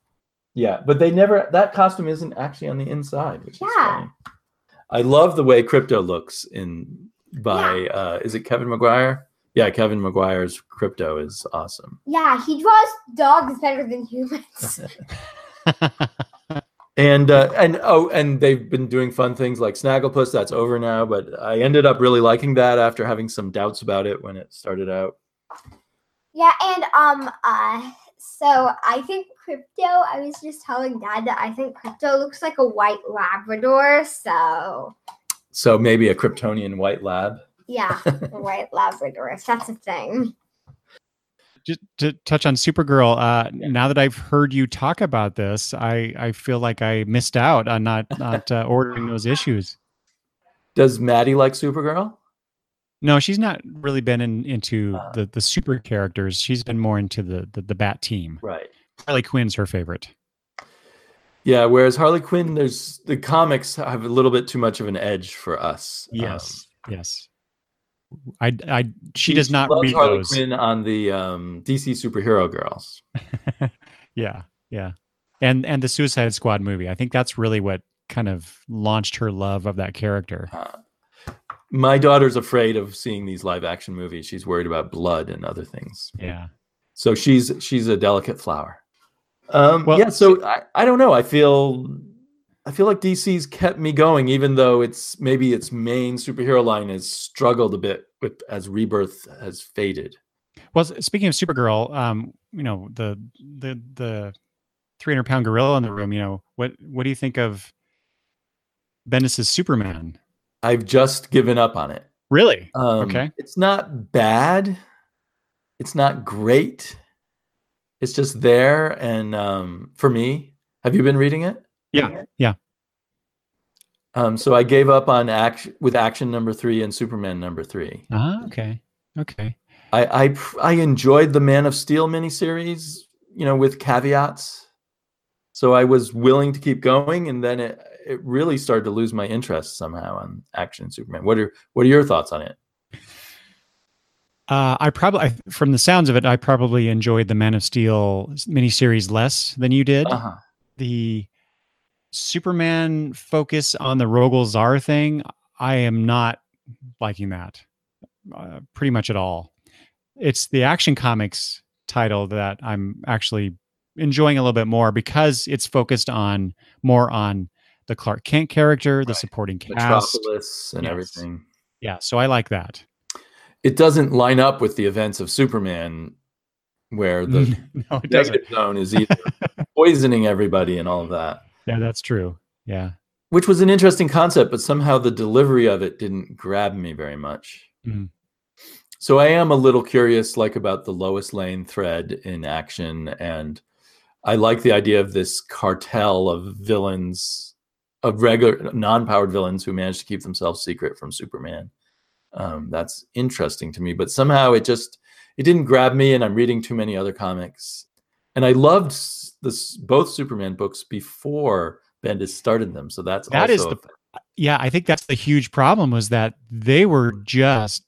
Yeah, but they never that costume isn't actually on the inside, which is Yeah. funny. I love the way Krypto looks in by uh is it Kevin Maguire? Yeah, Kevin Maguire's Krypto is awesome. Yeah, he draws dogs better than humans. And uh and oh and they've been doing fun things like Snagglepuss, that's over now, but I ended up really liking that after having some doubts about it when it started out. Yeah, and um, uh, so I think Krypto. I was just telling Dad that I think Krypto looks like a white Labrador. So So maybe a Kryptonian white lab. yeah, white Labrador. If that's a thing. Just to touch on Supergirl, uh, now that I've heard you talk about this, I, I feel like I missed out on not not uh, ordering those issues. Does Maddie like Supergirl? No, she's not really been in, into Uh. the, the super characters. She's been more into the, the the Bat team. Right. Harley Quinn's her favorite. Yeah, whereas Harley Quinn, there's the comics have a little bit too much of an edge for us. Um, Yes. Yes. I, I, she does not read Harley those. Quinn on the um, DC superhero girls. yeah, yeah, and and the Suicide Squad movie. I think that's really what kind of launched her love of that character. Uh, my daughter's afraid of seeing these live action movies. She's worried about blood and other things. Yeah. So she's she's a delicate flower. Um, Well, yeah. So I, I don't know. I feel I feel like DC's kept me going, even though it's maybe its main superhero line has struggled a bit with as Rebirth has faded. Well, speaking of Supergirl, um, you know the the the three hundred pound gorilla in the room. You know what what do you think of Bendis's Superman? I've just given up on it. Really? Um, Okay. It's not bad. It's not great. It's just there. And um, for me, have you been reading it? Yeah. Yeah. Um, so I gave up on action with action number three and Superman number three. Ah. Okay. Okay. I, I I enjoyed the Man of Steel miniseries, you know, with caveats. So I was willing to keep going, and then it it really started to lose my interest somehow on action Superman. What are what are your thoughts on it? Uh, I probably, I, from the sounds of it, I probably enjoyed the Man of Steel miniseries less than you did. Uh-huh. The Superman focus on the Rogol Zaar thing, I am not liking that uh, pretty much at all. It's the Action Comics title that I'm actually enjoying a little bit more because it's focused on more on the Clark Kent character, the Right. supporting cast. Metropolis and Yes. everything. Yeah, so I like that. It doesn't line up with the events of Superman, where the no, negative zone is either poisoning everybody and all of that. Yeah, that's true. Yeah. which was an interesting concept, but somehow the delivery of it didn't grab me very much. Mhm. So I am a little curious, like about the Lois Lane thread in action, and I like the idea of this cartel of villains, of regular non-powered villains who manage to keep themselves secret from Superman. Um, that's interesting to me, but somehow it just it didn't grab me, and I'm reading too many other comics, and I loved this both Superman books before Bendis started them, so that's That is the- yeah, I think that's the huge problem was that they were just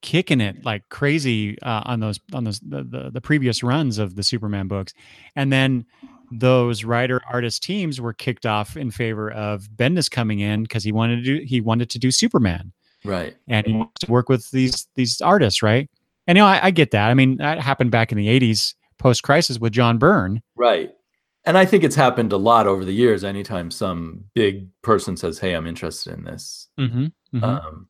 kicking it like crazy uh, on those on those the, the the previous runs of the Superman books, and then those writer artist teams were kicked off in favor of Bendis coming in because he wanted to do he wanted to do Superman right. and he wants to work with these these artists, right? And you know, I, I get that. I mean, that happened back in the '80s, post crisis with John Byrne. Right. And I think it's happened a lot over the years. Anytime some big person says, Hey, I'm interested in this. Mm-hmm. Um,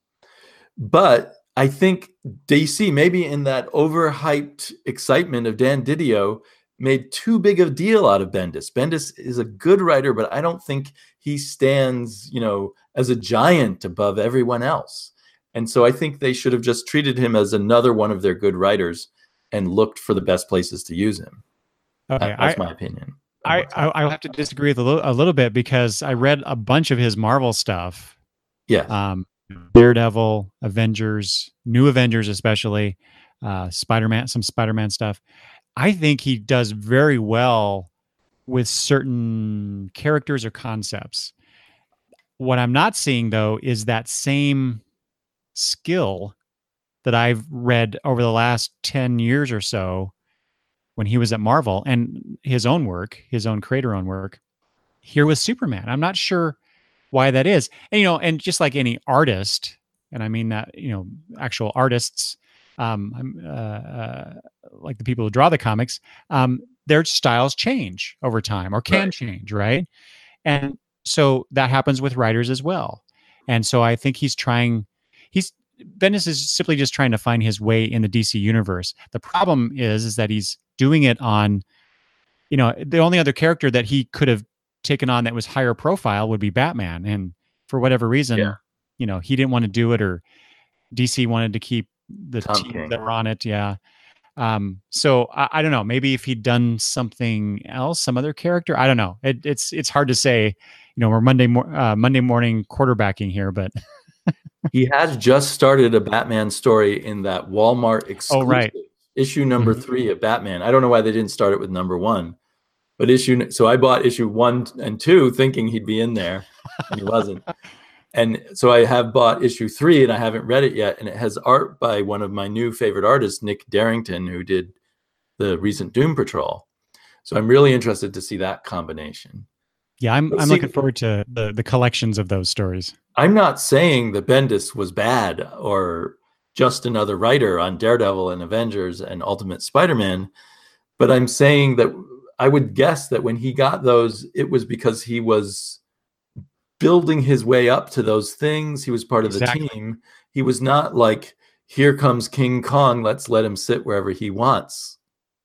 but I think DC, maybe in that overhyped excitement of Dan DiDio, made too big a deal out of Bendis. Bendis is a good writer, but I don't think he stands, you know, as a giant above everyone else. And so I think they should have just treated him as another one of their good writers and looked for the best places to use him. okay, That- I, That's my opinion. I, I I'll have to disagree with a little, a little bit because I read a bunch of his Marvel stuff, Yeah. um, Daredevil, Avengers, New Avengers, especially uh, Spider Man, some Spider Man stuff. I think he does very well with certain characters or concepts. What I'm not seeing though is that same skill that I've read over the last 10 years or so when he was at Marvel and his own work, his own creator own work, here with Superman. I'm not sure why that is. And you know, and just like any artist, and I mean that, you know, actual artists, um, I'm, uh, uh, like the people who draw the comics, um, their styles change over time or can Right. change, right? And so that happens with writers as well. And so I think he's trying, he's Bendis is simply just trying to find his way in the DC universe. The problem is, is that he's doing it on, you know, the only other character that he could have taken on that was higher profile would be Batman, and for whatever reason, Yeah. you know, he didn't want to do it, or DC wanted to keep the Tom team King. that were on it. Yeah. Um, so I, I don't know. Maybe if he'd done something else, some other character, I don't know. It, it's it's hard to say. You know, we're Monday uh, Monday morning quarterbacking here, but he has just started a Batman story in that Walmart exclusive Oh, right. issue number Mhm. three of Batman. I don't know why they didn't start it with number one, but issue so I bought issue one and two thinking he'd be in there, and he wasn't. And so I have bought issue three and I haven't read it yet. And it has art by one of my new favorite artists, Nick Derington, who did the recent Doom Patrol. So I'm really interested to see that combination. Yeah, I'm I'm see- looking forward to the the collections of those stories. I'm not saying that Bendis was bad or just another writer on Daredevil and Avengers and Ultimate Spider-Man, but I'm saying that I would guess that when he got those, it was because he was building his way up to those things. He was part of the team. He was not like, here comes King Kong, let's let him sit wherever he wants.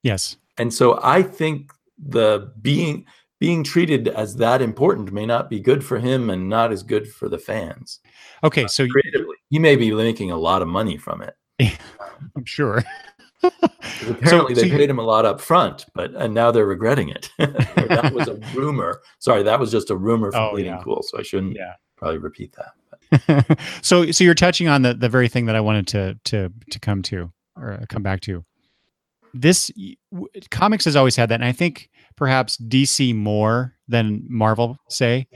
Yes. And so I think the being being treated as that important may not be good for him and not as good for the fans Okay, so creatively. He may be making a lot of money from it. I'm sure. Apparently, so they you- paid him a lot up front, but and now they're regretting it. That was a rumor. Sorry, that was just a rumor from Oh, Bleeding yeah. Cool, so I shouldn't Yeah. probably repeat that. so so you're touching on the the very thing that I wanted to to to come to or uh, come back to. This w- comics has always had that, and I think perhaps DC more than Marvel say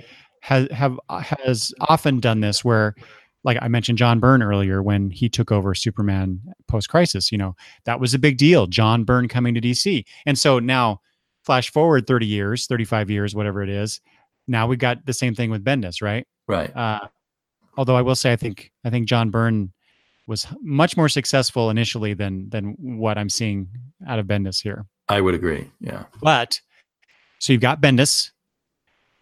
has have uh, has often done this where. Like I mentioned, John Byrne earlier when he took over Superman post crisis, you know, that was a big deal. John Byrne coming to DC. And so now, flash forward 30 years, 35 years, whatever it is, now we got the same thing with Bendis, right? Right. Uh, although I will say, I think I think John Byrne was much more successful initially than than what I'm seeing out of Bendis here. I would agree. Yeah. But so you've got Bendis.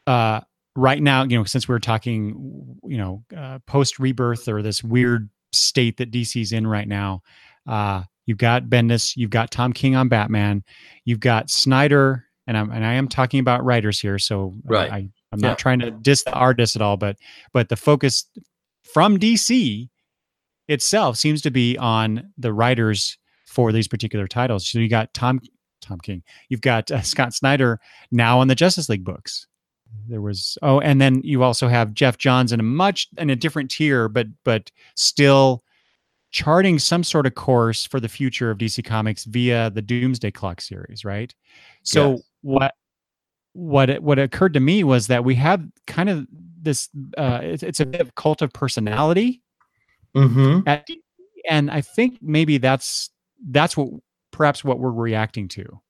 Uh, right now, you know, since we're talking, you know, uh, post rebirth or this weird state that DC's in right now, uh, you've got Bendis, you've got Tom King on Batman, you've got Snyder, and I'm and I am talking about writers here, so Right. I, I'm Yeah. not trying to diss the artist at all, but but the focus from DC itself seems to be on the writers for these particular titles. So you got Tom Tom King, you've got uh, Scott Snyder now on the Justice League books. There was oh, and then you also have Geoff Johns in a much in a different tier, but but still charting some sort of course for the future of DC Comics via the Doomsday Clock series, right? So Yes. what what it, what occurred to me was that we have kind of this uh it's, it's a bit of cult of personality Mm-hmm. at and I think maybe that's that's what perhaps what we're reacting to.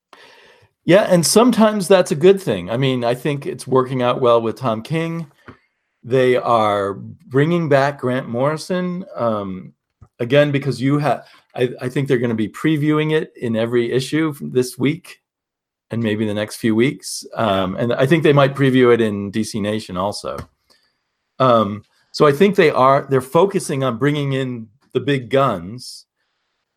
Yeah, and sometimes that's a good thing. I mean, I think it's working out well with Tom King. They are bringing back Grant Morrison um, again because you have. I, I think they're going to be previewing it in every issue this week and maybe the next few weeks. Um, and I think they might preview it in DC Nation also. Um, so I think they are they're focusing on bringing in the big guns.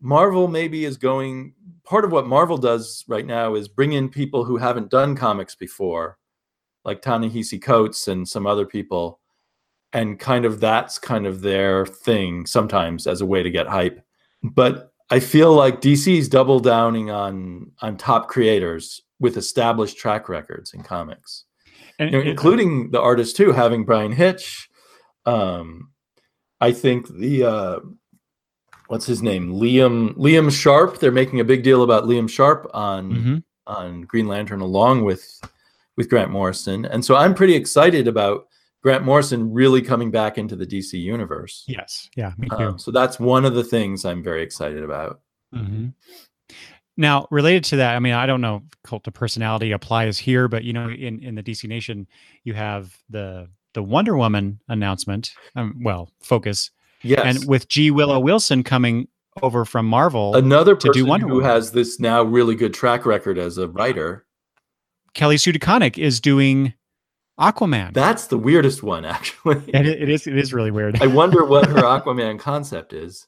Marvel maybe is going part of what Marvel does right now is bring in people who haven't done comics before, like Ta-Nehisi Coates and some other people, and kind of that's kind of their thing sometimes as a way to get hype. But I feel like DC's double downing on on top creators with established track records in comics, And, you know, and- including the artists too, having Bryan Hitch. Um, I think the uh, what's his name, Liam Liam Sharp. They're making a big deal about Liam Sharp on Mhm. on Green Lantern, along with with Grant Morrison, and so I'm pretty excited about Grant Morrison really coming back into the DC universe. Yes. Yeah, me too. Um, so that's one of the things I'm very excited about. Mhm. Now, related to that, I mean, I don't know if cult of personality applies here, but you know, in in the DC Nation, you have the the Wonder Woman announcement. Um, well, focus, Yes, and with G Willow Wilson coming over from Marvel, another to do person Wonder who Woman. has this now really good track record as a writer. Kelly Sue DeConnick is doing Aquaman. That's the weirdest one, actually. And it, it is it is really weird. I wonder what her Aquaman concept is.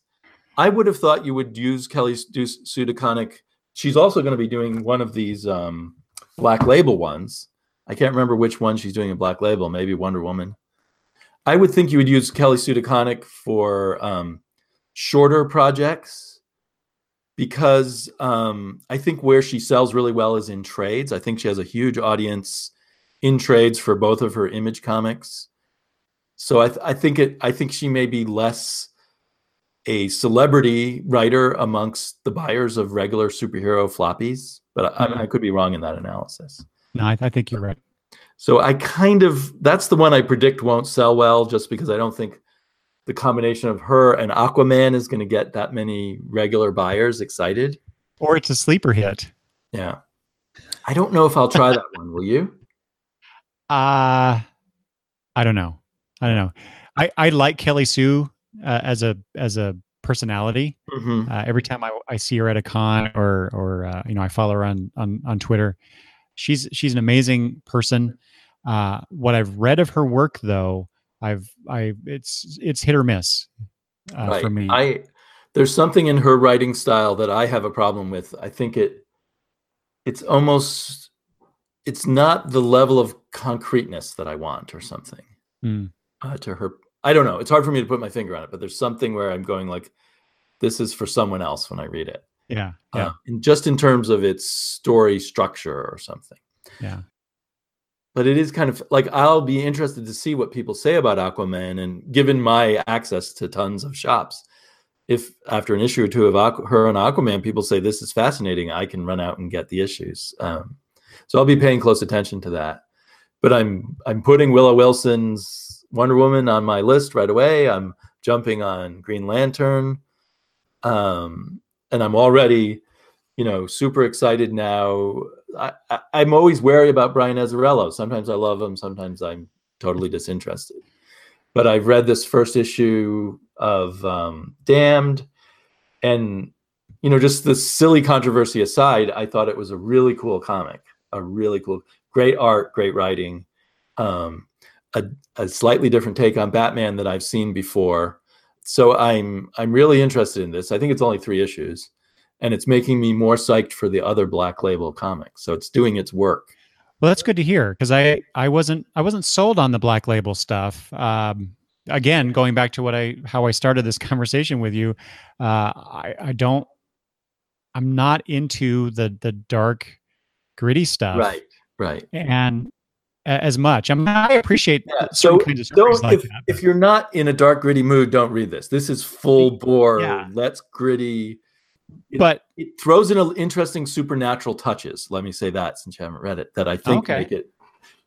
I would have thought you would use Kelly Sue DeConnick. She's also going to be doing one of these um, Black Label ones. I can't remember which one she's doing a Black Label. Maybe Wonder Woman. I would think you would use Kelly Sue DeConnick for um, shorter projects because um, I think where she sells really well is in trades. I think she has a huge audience in trades for both of her image comics. So I, th- I think it. I think she may be less a celebrity writer amongst the buyers of regular superhero floppies, but I, Mhm. I could be wrong in that analysis. no, I, I think you're right. So I kind of that's the one I predict won't sell well, just because I don't think the combination of her and Aquaman is going to get that many regular buyers excited. Or it's a sleeper hit. Yeah. I don't know if I'll try that one. Will you? Uh I don't know. I don't know. I, I like Kelly Sue uh, as a as a personality. Mm-hmm. Uh, every time I, I see her at a con or or uh, you know I follow her on on on Twitter, she's she's an amazing person. Uh, what I've read of her work though, I've I it's it's hit or miss uh, right. for me. I there's something in her writing style that I have a problem with. I think it it's almost it's not the level of concreteness that I want or something. Mm. Uh, to her, I don't know. It's hard for me to put my finger on it, but there's something where I'm going like, this is for someone else when I read it. Yeah, yeah, Uh, and just in terms of its story structure or something. yeah. But it is kind of like I'll be interested to see what people say about Aquaman, and given my access to tons of shops, if after an issue or two of Aqu- her and Aquaman, people say this is fascinating, I can run out and get the issues. Um, so I'll be paying close attention to that. But I'm I'm putting Willow Wilson's Wonder Woman on my list right away. I'm jumping on Green Lantern, um, and I'm already, you know, super excited now. I, I'm always wary about Brian Azzarello. Sometimes I love him, sometimes I'm totally disinterested. But I've read this first issue of um, Damned, and you know, just the silly controversy aside, I thought it was a really cool comic. A really cool, great art, great writing, um, a, a slightly different take on Batman that I've seen before. So I'm I'm really interested in this. I think it's only three issues, and it's making me more psyched for the other Black Label comics. So it's doing its work. Well, that's good to hear because I I wasn't I wasn't sold on the black label stuff. Um, again, going back to what I how I started this conversation with you, uh, I I don't I'm not into the the dark gritty stuff, Right, right. And as much, I mean, I appreciate Yeah, so kinds of stories don't like if, that. if you're not in a dark gritty mood don't read this this is full bore Yeah. let's gritty it, but it throws in a, interesting supernatural touches let me say that since you haven't read it that i think Okay. make it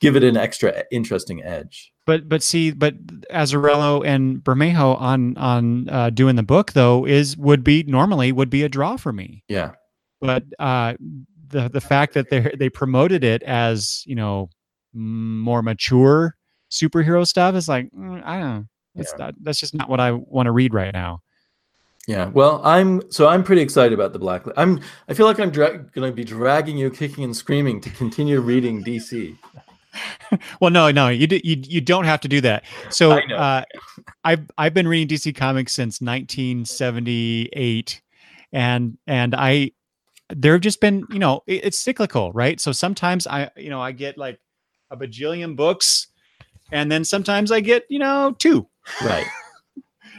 give it an extra interesting edge But but see, but Azzarello and Bermejo on on uh, doing the book though is would be normally would be a draw for me. yeah But uh, the the fact that they they promoted it as you know more mature superhero stuff is like mm, I don't know. That's Yeah. not, that's just not what I want to read right now. Yeah well i'm so i'm pretty excited about the black i'm i feel like i'm dra- gonna be dragging you kicking and screaming to continue reading dc Well, no, no, you do, you you don't have to do that. So I uh, I've I've been reading DC Comics since 1978, and and I there have just been you know it- it's cyclical, right? So sometimes I you know I get like a bajillion books, and then sometimes I get you know two. right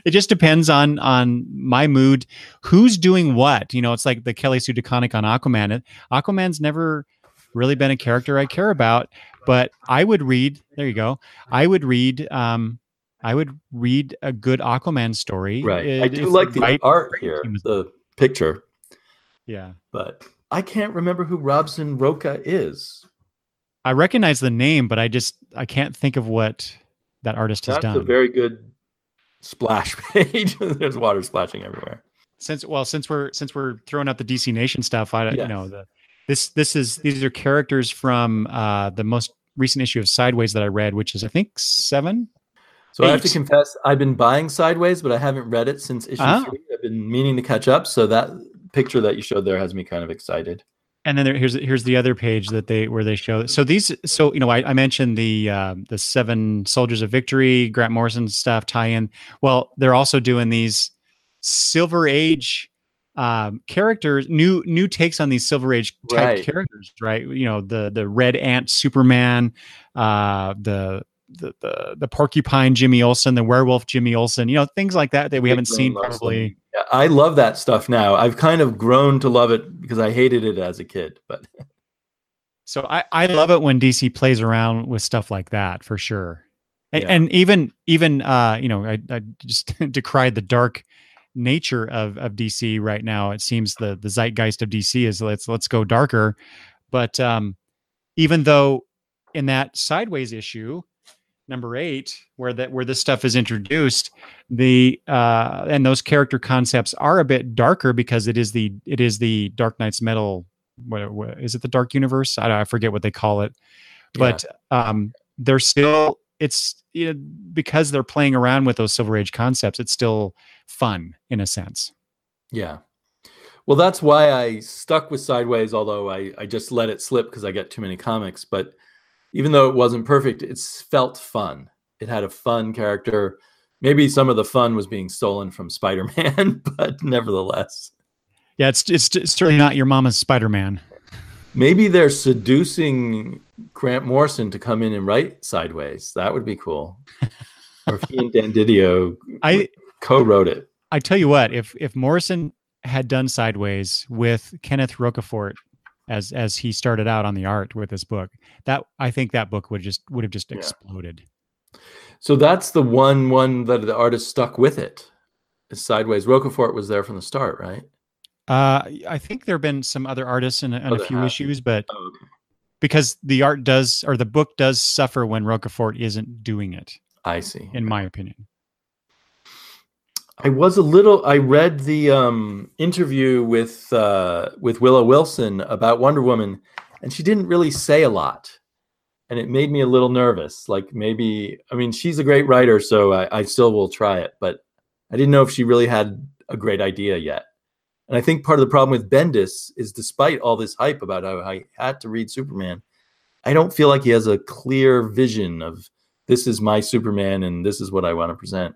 It just depends on on my mood, who's doing what. You know, it's like the Kelly Sue DeConnick on Aquaman. Aquaman's never really been a character I care about, but I would read. There you go. I would read. Um, I would read a good Aquaman story. right i do like the right- art here the picture Yeah, but i can't remember who Robson Rocha is I recognize the name, but I just I can't think of what that artist has That's done. a very good splash page. There's water splashing everywhere. since well since we're since we're throwing out the DC Nation stuff, I you know the this this is these are characters from uh the most recent issue of Sideways that I read, which is I think seven. So I have to confess, I've been buying Sideways, but I haven't read it since issue Oh. three. I've been meaning to catch up. So that picture that you showed there has me kind of excited. And then there, here's here's the other page that they where they show so these so you know I, I mentioned the uh, the seven soldiers of victory Grant Morrison stuff tie in well they're also doing these Silver Age um, characters new new takes on these Silver Age type Right. characters right you know the the Red Ant Superman uh, the the the the porcupine Jimmy Olsen the werewolf Jimmy Olsen you know things like that that we haven't seen probably. I love that stuff now. I've kind of grown to love it because I hated it as a kid. But So I, I love it when DC plays around with stuff like that for sure. And, Yeah. and even even uh, you know, I, I just decried the dark nature of, of DC right now. It seems the the zeitgeist of DC is let's let's go darker. But um even though in that sideways issue, number eight, where that where this stuff is introduced, the uh, and those character concepts are a bit darker because it is the it is the Dark Nights metal. What, what is it? The Dark Universe? I, I forget what they call it, but um, they're still it's you know, because they're playing around with those Silver Age concepts. It's still fun in a sense. Yeah. Well, that's why I stuck with Sideways, although I, I just let it slip because I get too many comics. But even though it wasn't perfect, it's felt fun. It had a fun character. Maybe some of the fun was being stolen from Spider Man, but nevertheless. Yeah, it's, it's, it's certainly not your mama's Spider Man. Maybe they're seducing Grant Morrison to come in and write Sideways. That would be cool. or if he and Dan DiDio I co-wrote it. I tell you what, if if Morrison had done Sideways with Kenneth Rocafort as as he started out on the art with this book, that I think that book would just would have just Yeah. exploded. So that's the one one that the artist stuck with it. Is Sideways. Rocafort was there from the start, right? Uh, I think there have been some other artists and, a- Oh, a few have. issues, but Oh, okay. because the art does or the book does suffer when Rocafort isn't doing it, I see. in my opinion. I was a little. I read the um, interview with uh, with Willow Wilson about Wonder Woman, and she didn't really say a lot, and it made me a little nervous. Like maybe, I mean, she's a great writer, so I, I still will try it, but I didn't know if she really had a great idea yet. And I think part of the problem with Bendis is, despite all this hype about how I had to read Superman, I don't feel like he has a clear vision of this is my Superman and this is what I want to present.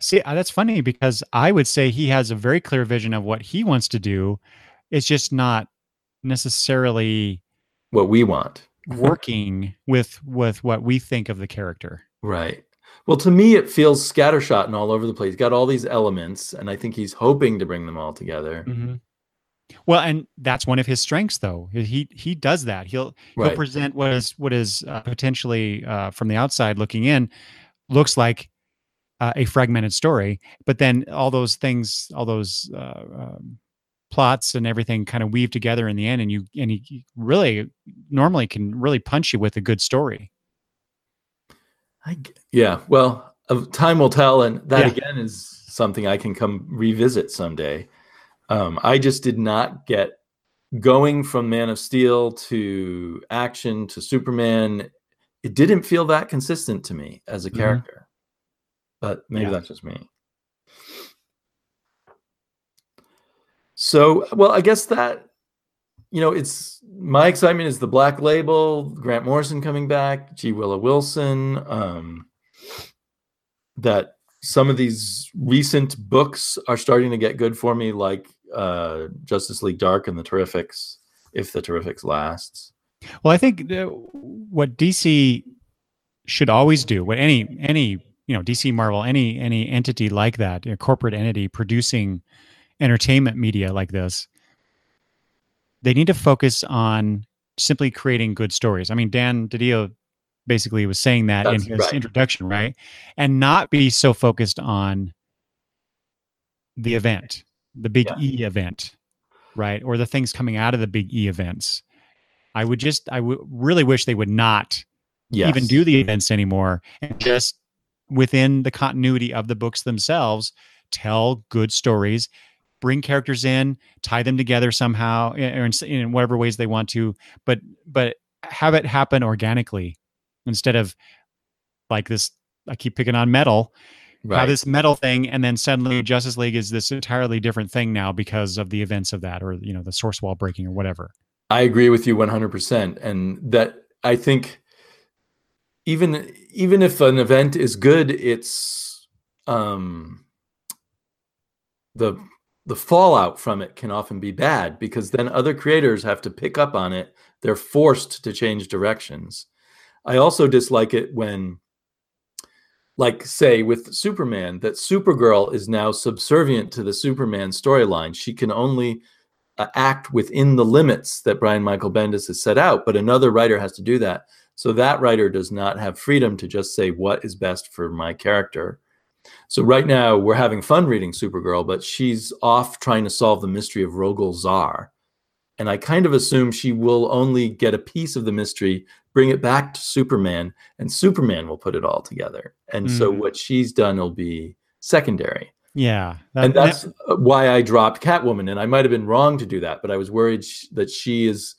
See, uh, that's funny because I would say he has a very clear vision of what he wants to do. It's just not necessarily What we want. working with with what we think of the character. Right. Well, to me, it feels scattershot and all over the place. He's got all these elements, and I think he's hoping to bring them all together. Well, and that's one of his strengths, though. He he does that. He'll he'll present what is what is uh, potentially uh, from the outside looking in looks like uh, a fragmented story, but then all those things, all those uh, um, plots and everything, kind of weave together in the end, and you and he really normally can really punch you with a good story. I g yeah. Well, uh, time will tell, and that Yeah. again is something I can come revisit someday. Um, I just did not get going from Man of Steel to action to Superman. It didn't feel that consistent to me as a Mhm. character, but maybe Yeah. that's just me. So, well, I guess that you know, it's my excitement is the Black Label, Grant Morrison coming back, G. Willow Wilson. Um, that some of these recent books are starting to get good for me, like uh, Justice League Dark and the Terrifics, if the Terrifics lasts. Well, I think what DC should always do, what any any you know DC Marvel, any any entity like that, a corporate entity producing entertainment media like this, they need to focus on simply creating good stories. I mean, Dan DiDio basically was saying that That's in his right. introduction, right? And not be so focused on the event, the big Yeah. E event, right? Or the things coming out of the big E events. I would just, I would really wish they would not Yes. even do the events anymore and just within the continuity of the books themselves tell good stories bring characters in tie them together somehow eh, or in, in whatever ways they want to but but have it happen organically instead of like this i keep picking on metal right. have this metal thing and then suddenly justice league is this entirely different thing now because of the events of that or you know the source wall breaking or whatever I agree with you 100% and that I think even even if an event is good it's um the the fallout from it can often be bad because then other creators have to pick up on it. They're forced to change directions. I also dislike it when like say with Superman that Supergirl is now subservient to the Superman storyline. She can only uh, act within the limits that Brian Michael Bendis has set out, but another writer has to do that. So that writer does not have freedom to just say what is best for my character. So right now we're having fun reading Supergirl, but she's off trying to solve the mystery of Rogol Zaar. And I kind of assume she will only get a piece of the mystery bring it back to Superman, and Superman will put it all together. And so Mm. what she's done will be secondary. Yeah, that- and that's uh, why I dropped Catwoman. And I might have been wrong to do that, but I was worried sh- that she is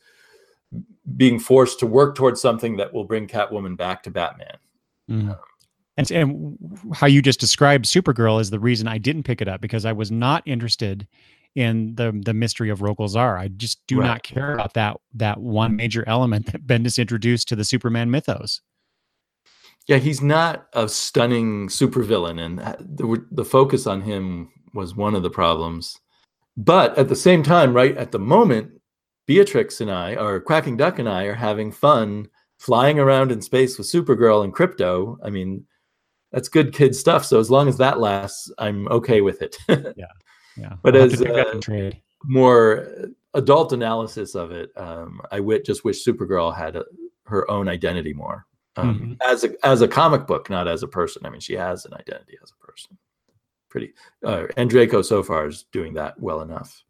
being forced to work towards something that will bring Catwoman back to Batman. Mm. And, and how you just described Supergirl is the reason I didn't pick it up because I was not interested in the the mystery of Rogol Zaar. I just do Right. not care about that that one major element that Bendis introduced to the Superman mythos. Yeah, he's not a stunning supervillain, and the the focus on him was one of the problems. But at the same time, right at the moment, Beatrix and I, or Quacking Duck and I, are having fun flying around in space with Supergirl and Krypto. I mean, that's good kid stuff. So as long as that lasts, I'm okay with it. Yeah, yeah. But I'll as, uh. More adult analysis of it, um, I w- just wish Supergirl had a, her own identity more um, as a as a comic book, not as a person. I mean, she has an identity as a person. Pretty, uh, Andreyko so far is doing that well enough.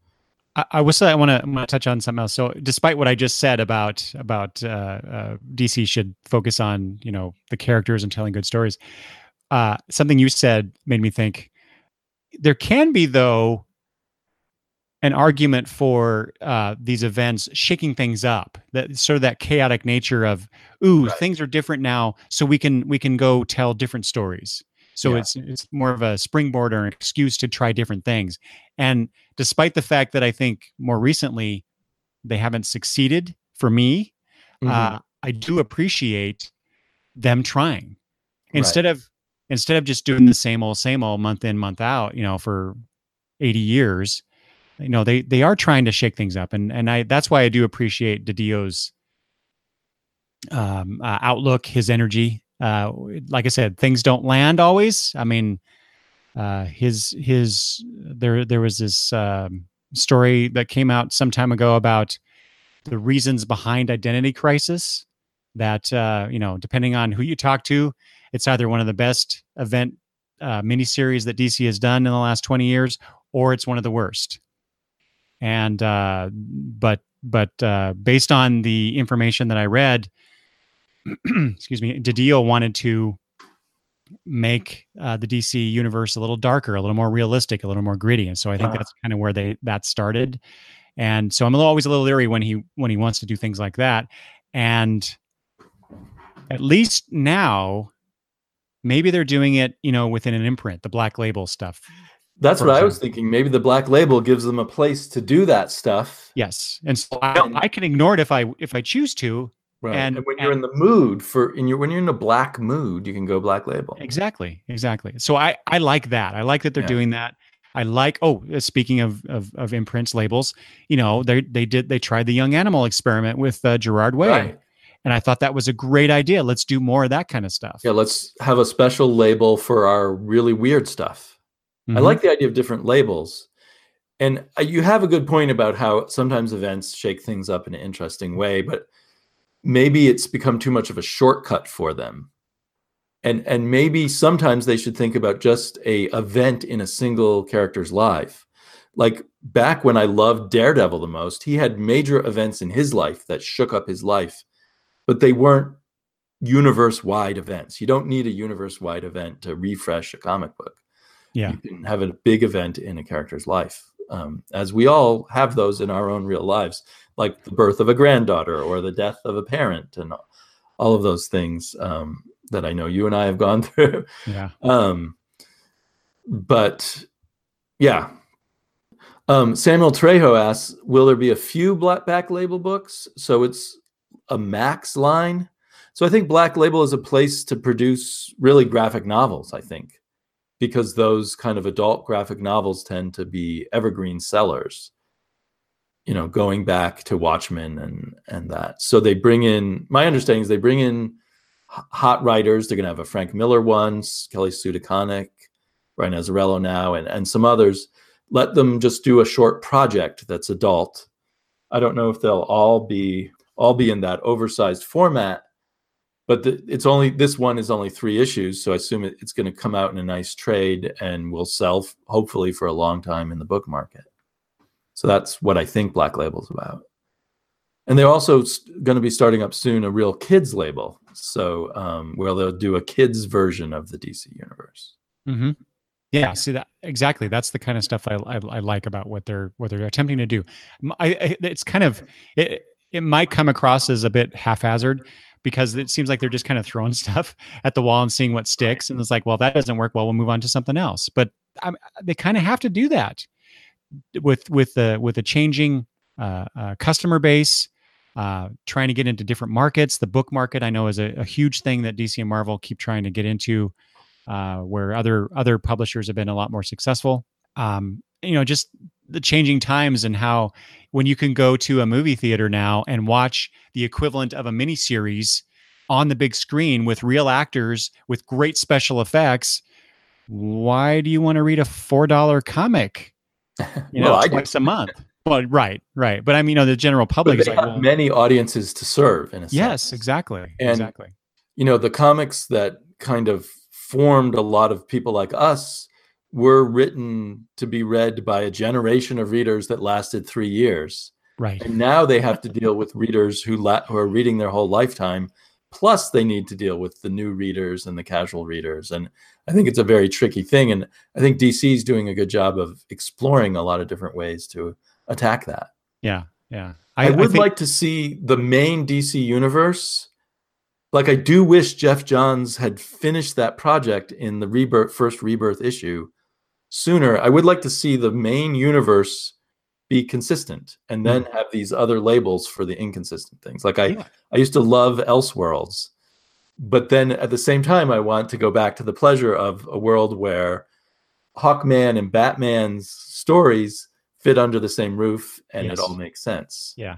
I, I will say I want to want to touch on something else. So, despite what I just said about about uh, uh, DC should focus on you know the characters and telling good stories, uh, something you said made me think there can be though an argument for uh, these events shaking things up that sort of that chaotic nature of ooh Right. things are different now so we can we can go tell different stories so Yeah. it's it's more of a springboard or an excuse to try different things and despite the fact that i think more recently they haven't succeeded for me Mhm. uh, i do appreciate them trying Right. instead of instead of just doing the same old same old month in month out you know for 80 years you know they they are trying to shake things up and and i that's why i do appreciate DiDio's um uh, outlook his energy uh like i said things don't land always i mean uh his his there there was this um story that came out some time ago about the reasons behind identity crisis that uh you know depending on who you talk to it's either one of the best event uh, miniseries that dc has done in the last 20 years or it's one of the worst. And uh but but uh based on the information that i read excuse me DiDio wanted to make uh, the DC universe a little darker, a little more realistic, a little more gritty, and so I think Uh-huh. that's kind of where they that started. And so I'm always a little leery when he when he wants to do things like that. And at least now, maybe they're doing it, you know, within an imprint, the black label stuff. That's what I was thinking. Maybe the black label gives them a place to do that stuff. Yes, and so I, I can ignore it if I if I choose to. Right. And- And, when you're and- in the mood for, in your, when you're in a black mood, you can go black label. Exactly, exactly. So I I like that. I like that they're Yeah. doing that. I like. Oh, uh, speaking of, of of imprints labels, you know, they they did they tried the young animal experiment with uh, Gerard Way, Right. and I thought that was a great idea. Let's do more of that kind of stuff. Yeah. Let's have a special label for our really weird stuff. I Mhm. like the idea of different labels. And uh, you have a good point about how sometimes events shake things up in an interesting way, but maybe it's become too much of a shortcut for them. And and maybe sometimes they should think about just a event in a single character's life. Like back when I loved Daredevil the most, he had major events in his life that shook up his life, but they weren't universe-wide events. You don't need a universe-wide event to refresh a comic book Yeah. you can have a big event in a character's life um, as we all have those in our own real lives like the birth of a granddaughter or the death of a parent and all of those things um, that i know you and i have gone through. Yeah. um, but yeah. Um, samuel trejo asks will there be a few black back label books? So it's a max line. So i think black label is a place to produce really graphic novels i think because those kind of adult graphic novels tend to be evergreen sellers you know going back to watchmen and and that. So they bring in my understanding is they bring in hot writers. They're going to have a frank miller once kelly Sue DeConnick, brian azzarello now and and some others. Let them just do a short project that's adult. I don't know if they'll all be all be in that oversized format but the, it's only this one is only three issues so i assume it, it's going to come out in a nice trade and will sell hopefully for a long time in the book market so that's what i think black label's about and they're also going to be starting up soon a real kids label. So um, where they'll do a kids version of the DC universe. Mm-hmm. Yeah, see that exactly. That's the kind of stuff I, I, I like about what they're what they're attempting to do. I, I, it's kind of it. It might come across as a bit haphazard because it seems like they're just kind of throwing stuff at the wall and seeing what sticks, and it's like, well, that doesn't work. Well, we'll move on to something else. But I, they kind of have to do that with with the with the changing uh, uh, customer base. Uh, trying to get into different markets. The book market, I know, is a, a huge thing that DC and Marvel keep trying to get into uh, where other other publishers have been a lot more successful. Um, you know, just the changing times and how when you can go to a movie theater now and watch the equivalent of a miniseries on the big screen with real actors with great special effects, why do you want to read a four dollar comic? You know, well, twice a month. Well, right, right. But I mean, you know, the general public is like well, many audiences to serve. In a yes, sense. exactly, and, exactly. You know, the comics that kind of formed a lot of people like us were written to be read by a generation of readers that lasted three years. Right. And now they have to deal with readers who, la- who are reading their whole lifetime. Plus, they need to deal with the new readers and the casual readers. And I think it's a very tricky thing. And I think DC is doing a good job of exploring a lot of different ways to attack that. Yeah. Yeah. I, I would I think- like to see the main DC universe like I do wish Geoff Johns had finished that project in the rebirth first rebirth issue sooner. I would like to see the main universe be consistent and then mm. have these other labels for the inconsistent things. Like I yeah. I used to love Elseworlds, but then at the same time I want to go back to the pleasure of a world where Hawkman and Batman's stories fit under the same roof and yes. it all makes sense. Yeah.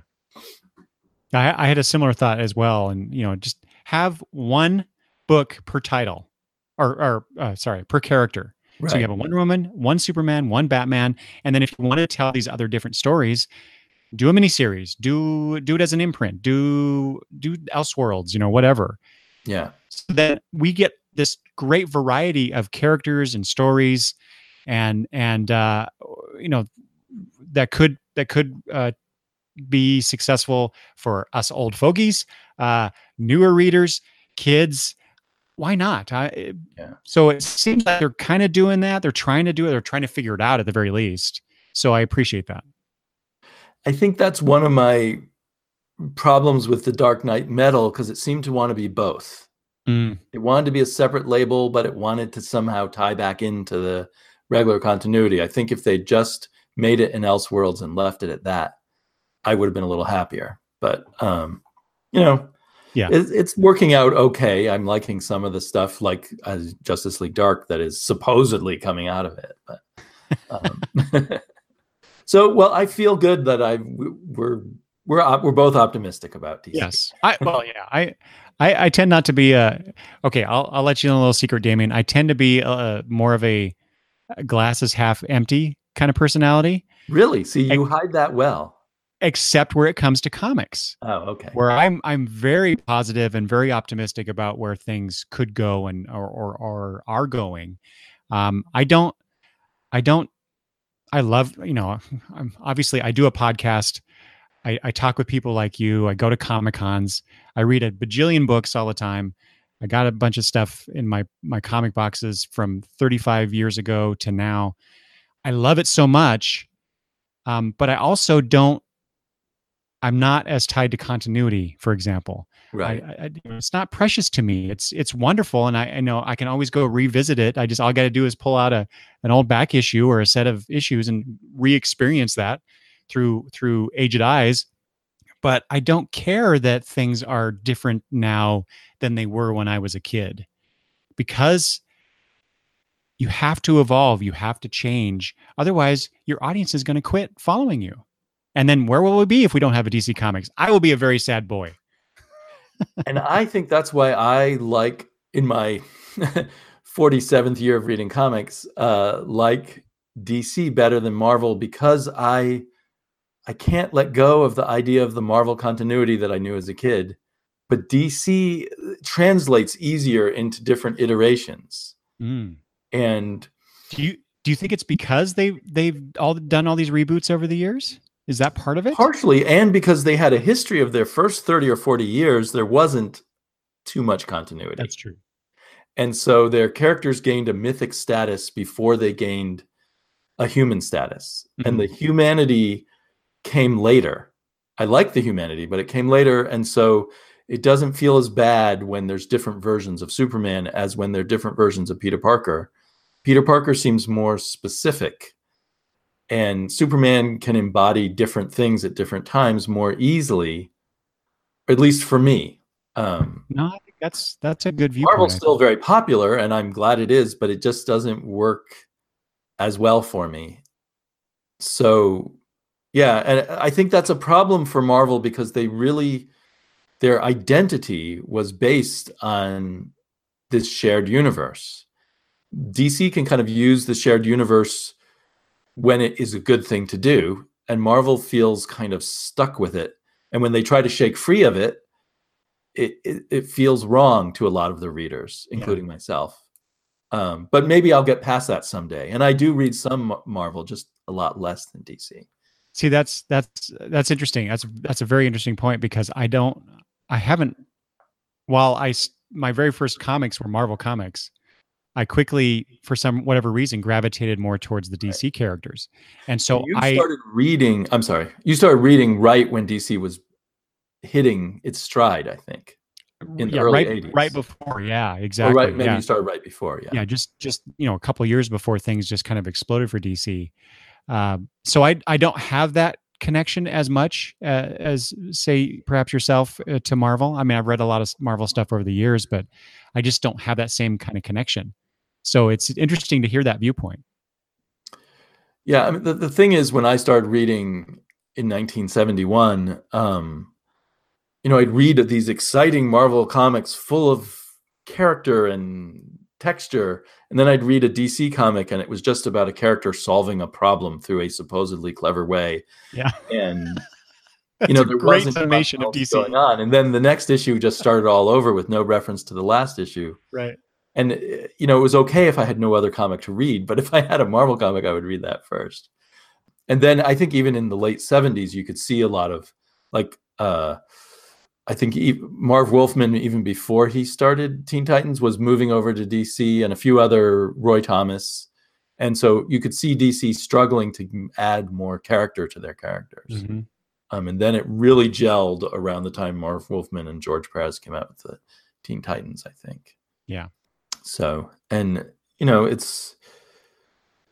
I, I had a similar thought as well. And, you know, just have one book per title or, or uh, sorry, per character. Right. So you have a Wonder Woman, one Superman, one Batman, and then if you want to tell these other different stories, do a miniseries, do do it as an imprint, do do Elseworlds, you know, whatever. Yeah. So that we get this great variety of characters and stories, and and uh, you know that could that could uh, be successful for us old fogies, uh, newer readers, kids. Why not? I, yeah. So it seems like they're kind of doing that. They're trying to do it. They're trying to figure it out at the very least. So I appreciate that. I think that's one of my problems with the Dark Nights Metal because it seemed to want to be both. Mm. It wanted to be a separate label, but it wanted to somehow tie back into the regular continuity. I think if they just made it in Elseworlds and left it at that, I would have been a little happier. But um, you know, yeah, it, it's working out okay. I'm liking some of the stuff like uh, Justice League Dark that is supposedly coming out of it. But um, so, well, I feel good that I we're we're we're both optimistic about DC. Yes, I well, yeah, I. I, I tend not to be a okay. I'll I'll let you know a little secret, Damien. I tend to be a, more of a glasses half empty kind of personality. Really? See, you I, hide that well except where it comes to comics. Oh, okay. Where I'm I'm very positive and very optimistic about where things could go and or or, or are going. Um, I don't I don't I love you know I'm obviously I do a podcast. I, I talk with people like you. I go to comic cons. I read a bajillion books all the time. I got a bunch of stuff in my my comic boxes from 35 years ago to now. I love it so much, um, but I also don't I'm not as tied to continuity, for example. Right. I, I, it's not precious to me. It's it's wonderful, and I, I know I can always go revisit it. I just all I got to do is pull out a an old back issue or a set of issues and re-experience that through through aged eyes. But I don't care that things are different now than they were when I was a kid, because you have to evolve. You have to change. Otherwise, your audience is going to quit following you. And then where will we be if we don't have a DC Comics? I will be a very sad boy. and I think that's why I like in my 47th year of reading comics, uh, like DC better than Marvel because I I can't let go of the idea of the Marvel continuity that I knew as a kid. But DC translates easier into different iterations. Mm. And do you do you think it's because they they've all done all these reboots over the years? Is that part of it? Partially, and because they had a history of their first 30 or 40 years, there wasn't too much continuity. That's true. And so their characters gained a mythic status before they gained a human status. And the mm-hmm. humanity came later. I like the humanity, but it came later. And so it doesn't feel as bad when there's different versions of Superman as when there are different versions of Peter Parker. Peter Parker seems more specific and Superman can embody different things at different times more easily, at least for me. Um, No, I think that's that's a good view. Marvel's still very popular, and I'm glad it is, but it just doesn't work as well for me. So, yeah, and I think that's a problem for Marvel because they really their identity was based on this shared universe. DC can kind of use the shared universe when it is a good thing to do, and Marvel feels kind of stuck with it. And when they try to shake free of it, it, it, it feels wrong to a lot of the readers, Yeah. including myself. Um, but maybe I'll get past that someday. And I do read some Marvel, just a lot less than DC. See, that's that's that's interesting. That's that's a very interesting point because I don't, I haven't. While I my very first comics were Marvel comics, I quickly, for some whatever reason, gravitated more towards the DC characters, and so you I started reading. I'm sorry, you started reading right when DC was hitting its stride. I think, in the yeah, early right 80s. right before, yeah, or exactly, right. Maybe yeah. you started right before. Yeah. yeah just just you know a couple years before things just kind of exploded for dc um, so i i don't have that connection as much uh, as say perhaps yourself uh, to marvel i mean i've read a lot of marvel stuff over the years but i just don't have that same kind of connection so it's interesting to hear that viewpoint Yeah, I mean, the, the thing is, when I started reading in 1971, um, you know, I'd read these exciting Marvel comics full of character and texture, and then I'd read a DC comic, and it was just about a character solving a problem through a supposedly clever way. Yeah. and you know, there great wasn't summation of dc going on. And then the next issue just started all over with no reference to the last issue right and uh, you know it was okay if i had no other comic to read but if i had a marvel comic i would read that first and then i think even in the late 70s you could see a lot of like uh i think marv wolfman even before he started teen titans was moving over to dc and a few other roy thomas and so you could see dc struggling to add more character to their characters Mhm. um, and then it really gelled around the time marv wolfman and george perez came out with the teen titans i think Yeah. So, and you know, it's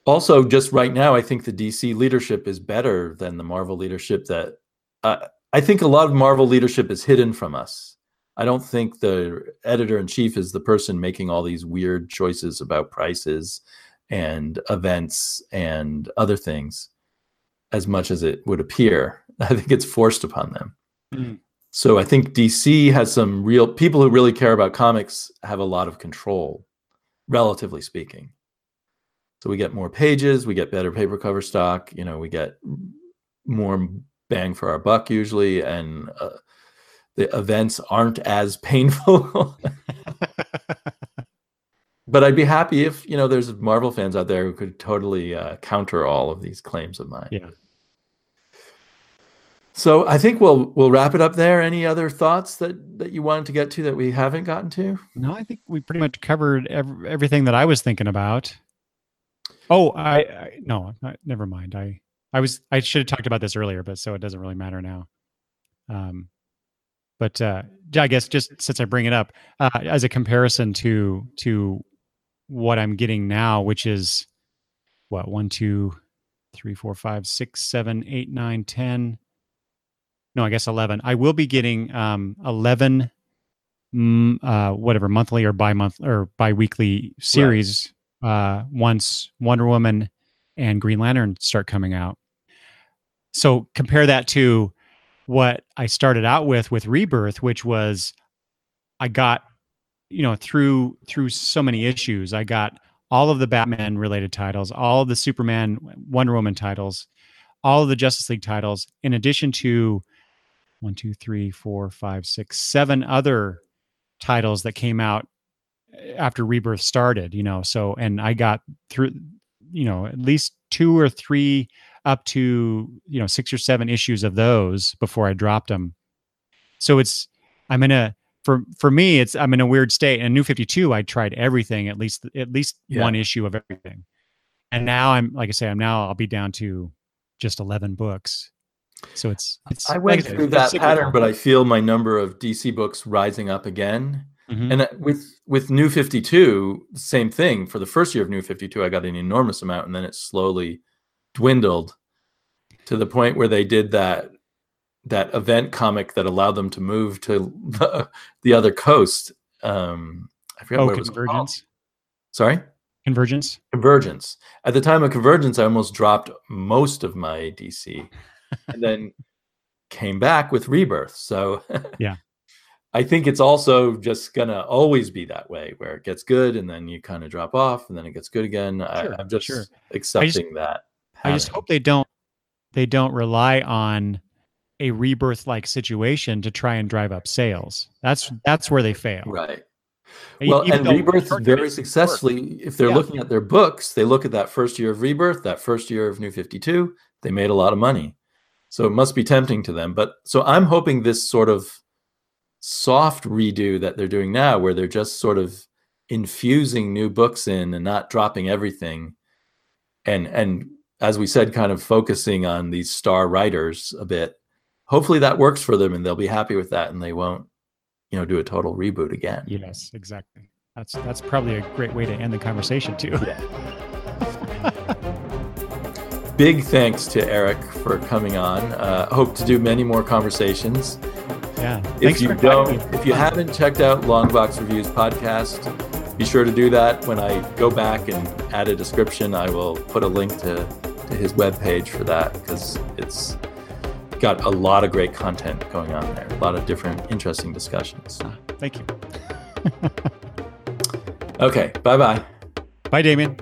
also just right now, I think the DC leadership is better than the Marvel leadership that uh, I think a lot of Marvel leadership is hidden from us. I don't think the editor in chief is the person making all these weird choices about prices and events and other things as much as it would appear. I think it's forced upon them. Mm. So I think DC has some real people who really care about comics have a lot of control, relatively speaking. So we get more pages, we get better paper cover stock, you know, we get more bang for our buck usually, and uh, the events aren't as painful. but I'd be happy if you know there's Marvel fans out there who could totally uh, counter all of these claims of mine. Yeah. So I think we'll we'll wrap it up there. Any other thoughts that that you wanted to get to that we haven't gotten to? no i think we pretty much covered ev- everything that i was thinking about oh i, I no I- never mind i i was i should have talked about this earlier but so it doesn't really matter now um but uh i guess just since i bring it up uh as a comparison to to what i'm getting now which is what one two three four five six seven eight nine ten no i guess 11 i will be getting um 11 mm, uh, whatever monthly or bi-month or bi-weekly series uh, once Wonder Woman and Green Lantern start coming out. So compare that to what I started out with with Rebirth, which was I got you know through through so many issues. I got all of the Batman related titles, all of the Superman, Wonder Woman titles, all of the Justice League titles, in addition to one, two, three, four, five, six, seven other titles that came out eh, after rebirth started you know so and i got through you know at least two or three up to you know six or seven issues of those before I dropped them. So it's I'm in a for for me it's I'm in a weird state. And New Fifty Two I tried everything at least at least Yeah. one issue of everything, and now I'm like I say I'm now I'll be down to just eleven books. So it's it's I went said, through that pattern, but I feel my number of DC books rising up again. Mhm. And uh, with with New Fifty Two, same thing. For the first year of New Fifty Two, I got an enormous amount, and then it slowly dwindled to the point where they did that that event comic that allowed them to move to the, the other coast. Um, I forgot oh what it was called. convergence Sorry, convergence Convergence. At the time of Convergence, I almost dropped most of my DC, and then came back with Rebirth. So Yeah. I think it's also just gonna always be that way, where it gets good and then you kind of drop off, and then it gets good again. Sure, I, I'm just sure. accepting that. I just hope they don't they don't rely on a rebirth like situation to try and drive up sales. That's that's where they fail. right. Well, even and Rebirth very successfully. If they're Yeah. looking at their books, they look at that first year of Rebirth, that first year of New Fifty Two. They made a lot of money, so it must be tempting to them. But so I'm hoping this sort of soft redo that they're doing now, where they're just sort of infusing new books in and not dropping everything, and and as we said, kind of focusing on these star writers a bit. Hopefully that works for them, and they'll be happy with that, and they won't, you know, do a total reboot again. Yes, exactly. That's that's probably a great way to end the conversation too. Big thanks to Eric for coming on. Uh, hope to do many more conversations. Yeah. If Thanks you for inviting don't, if you haven't checked out Longbox Reviews podcast, be sure to do that. When I go back and add a description, I will put a link to, to his webpage for that because it's got a lot of great content going on there, a lot of different interesting discussions. Thank you. Okay, bye bye. Bye, Damien.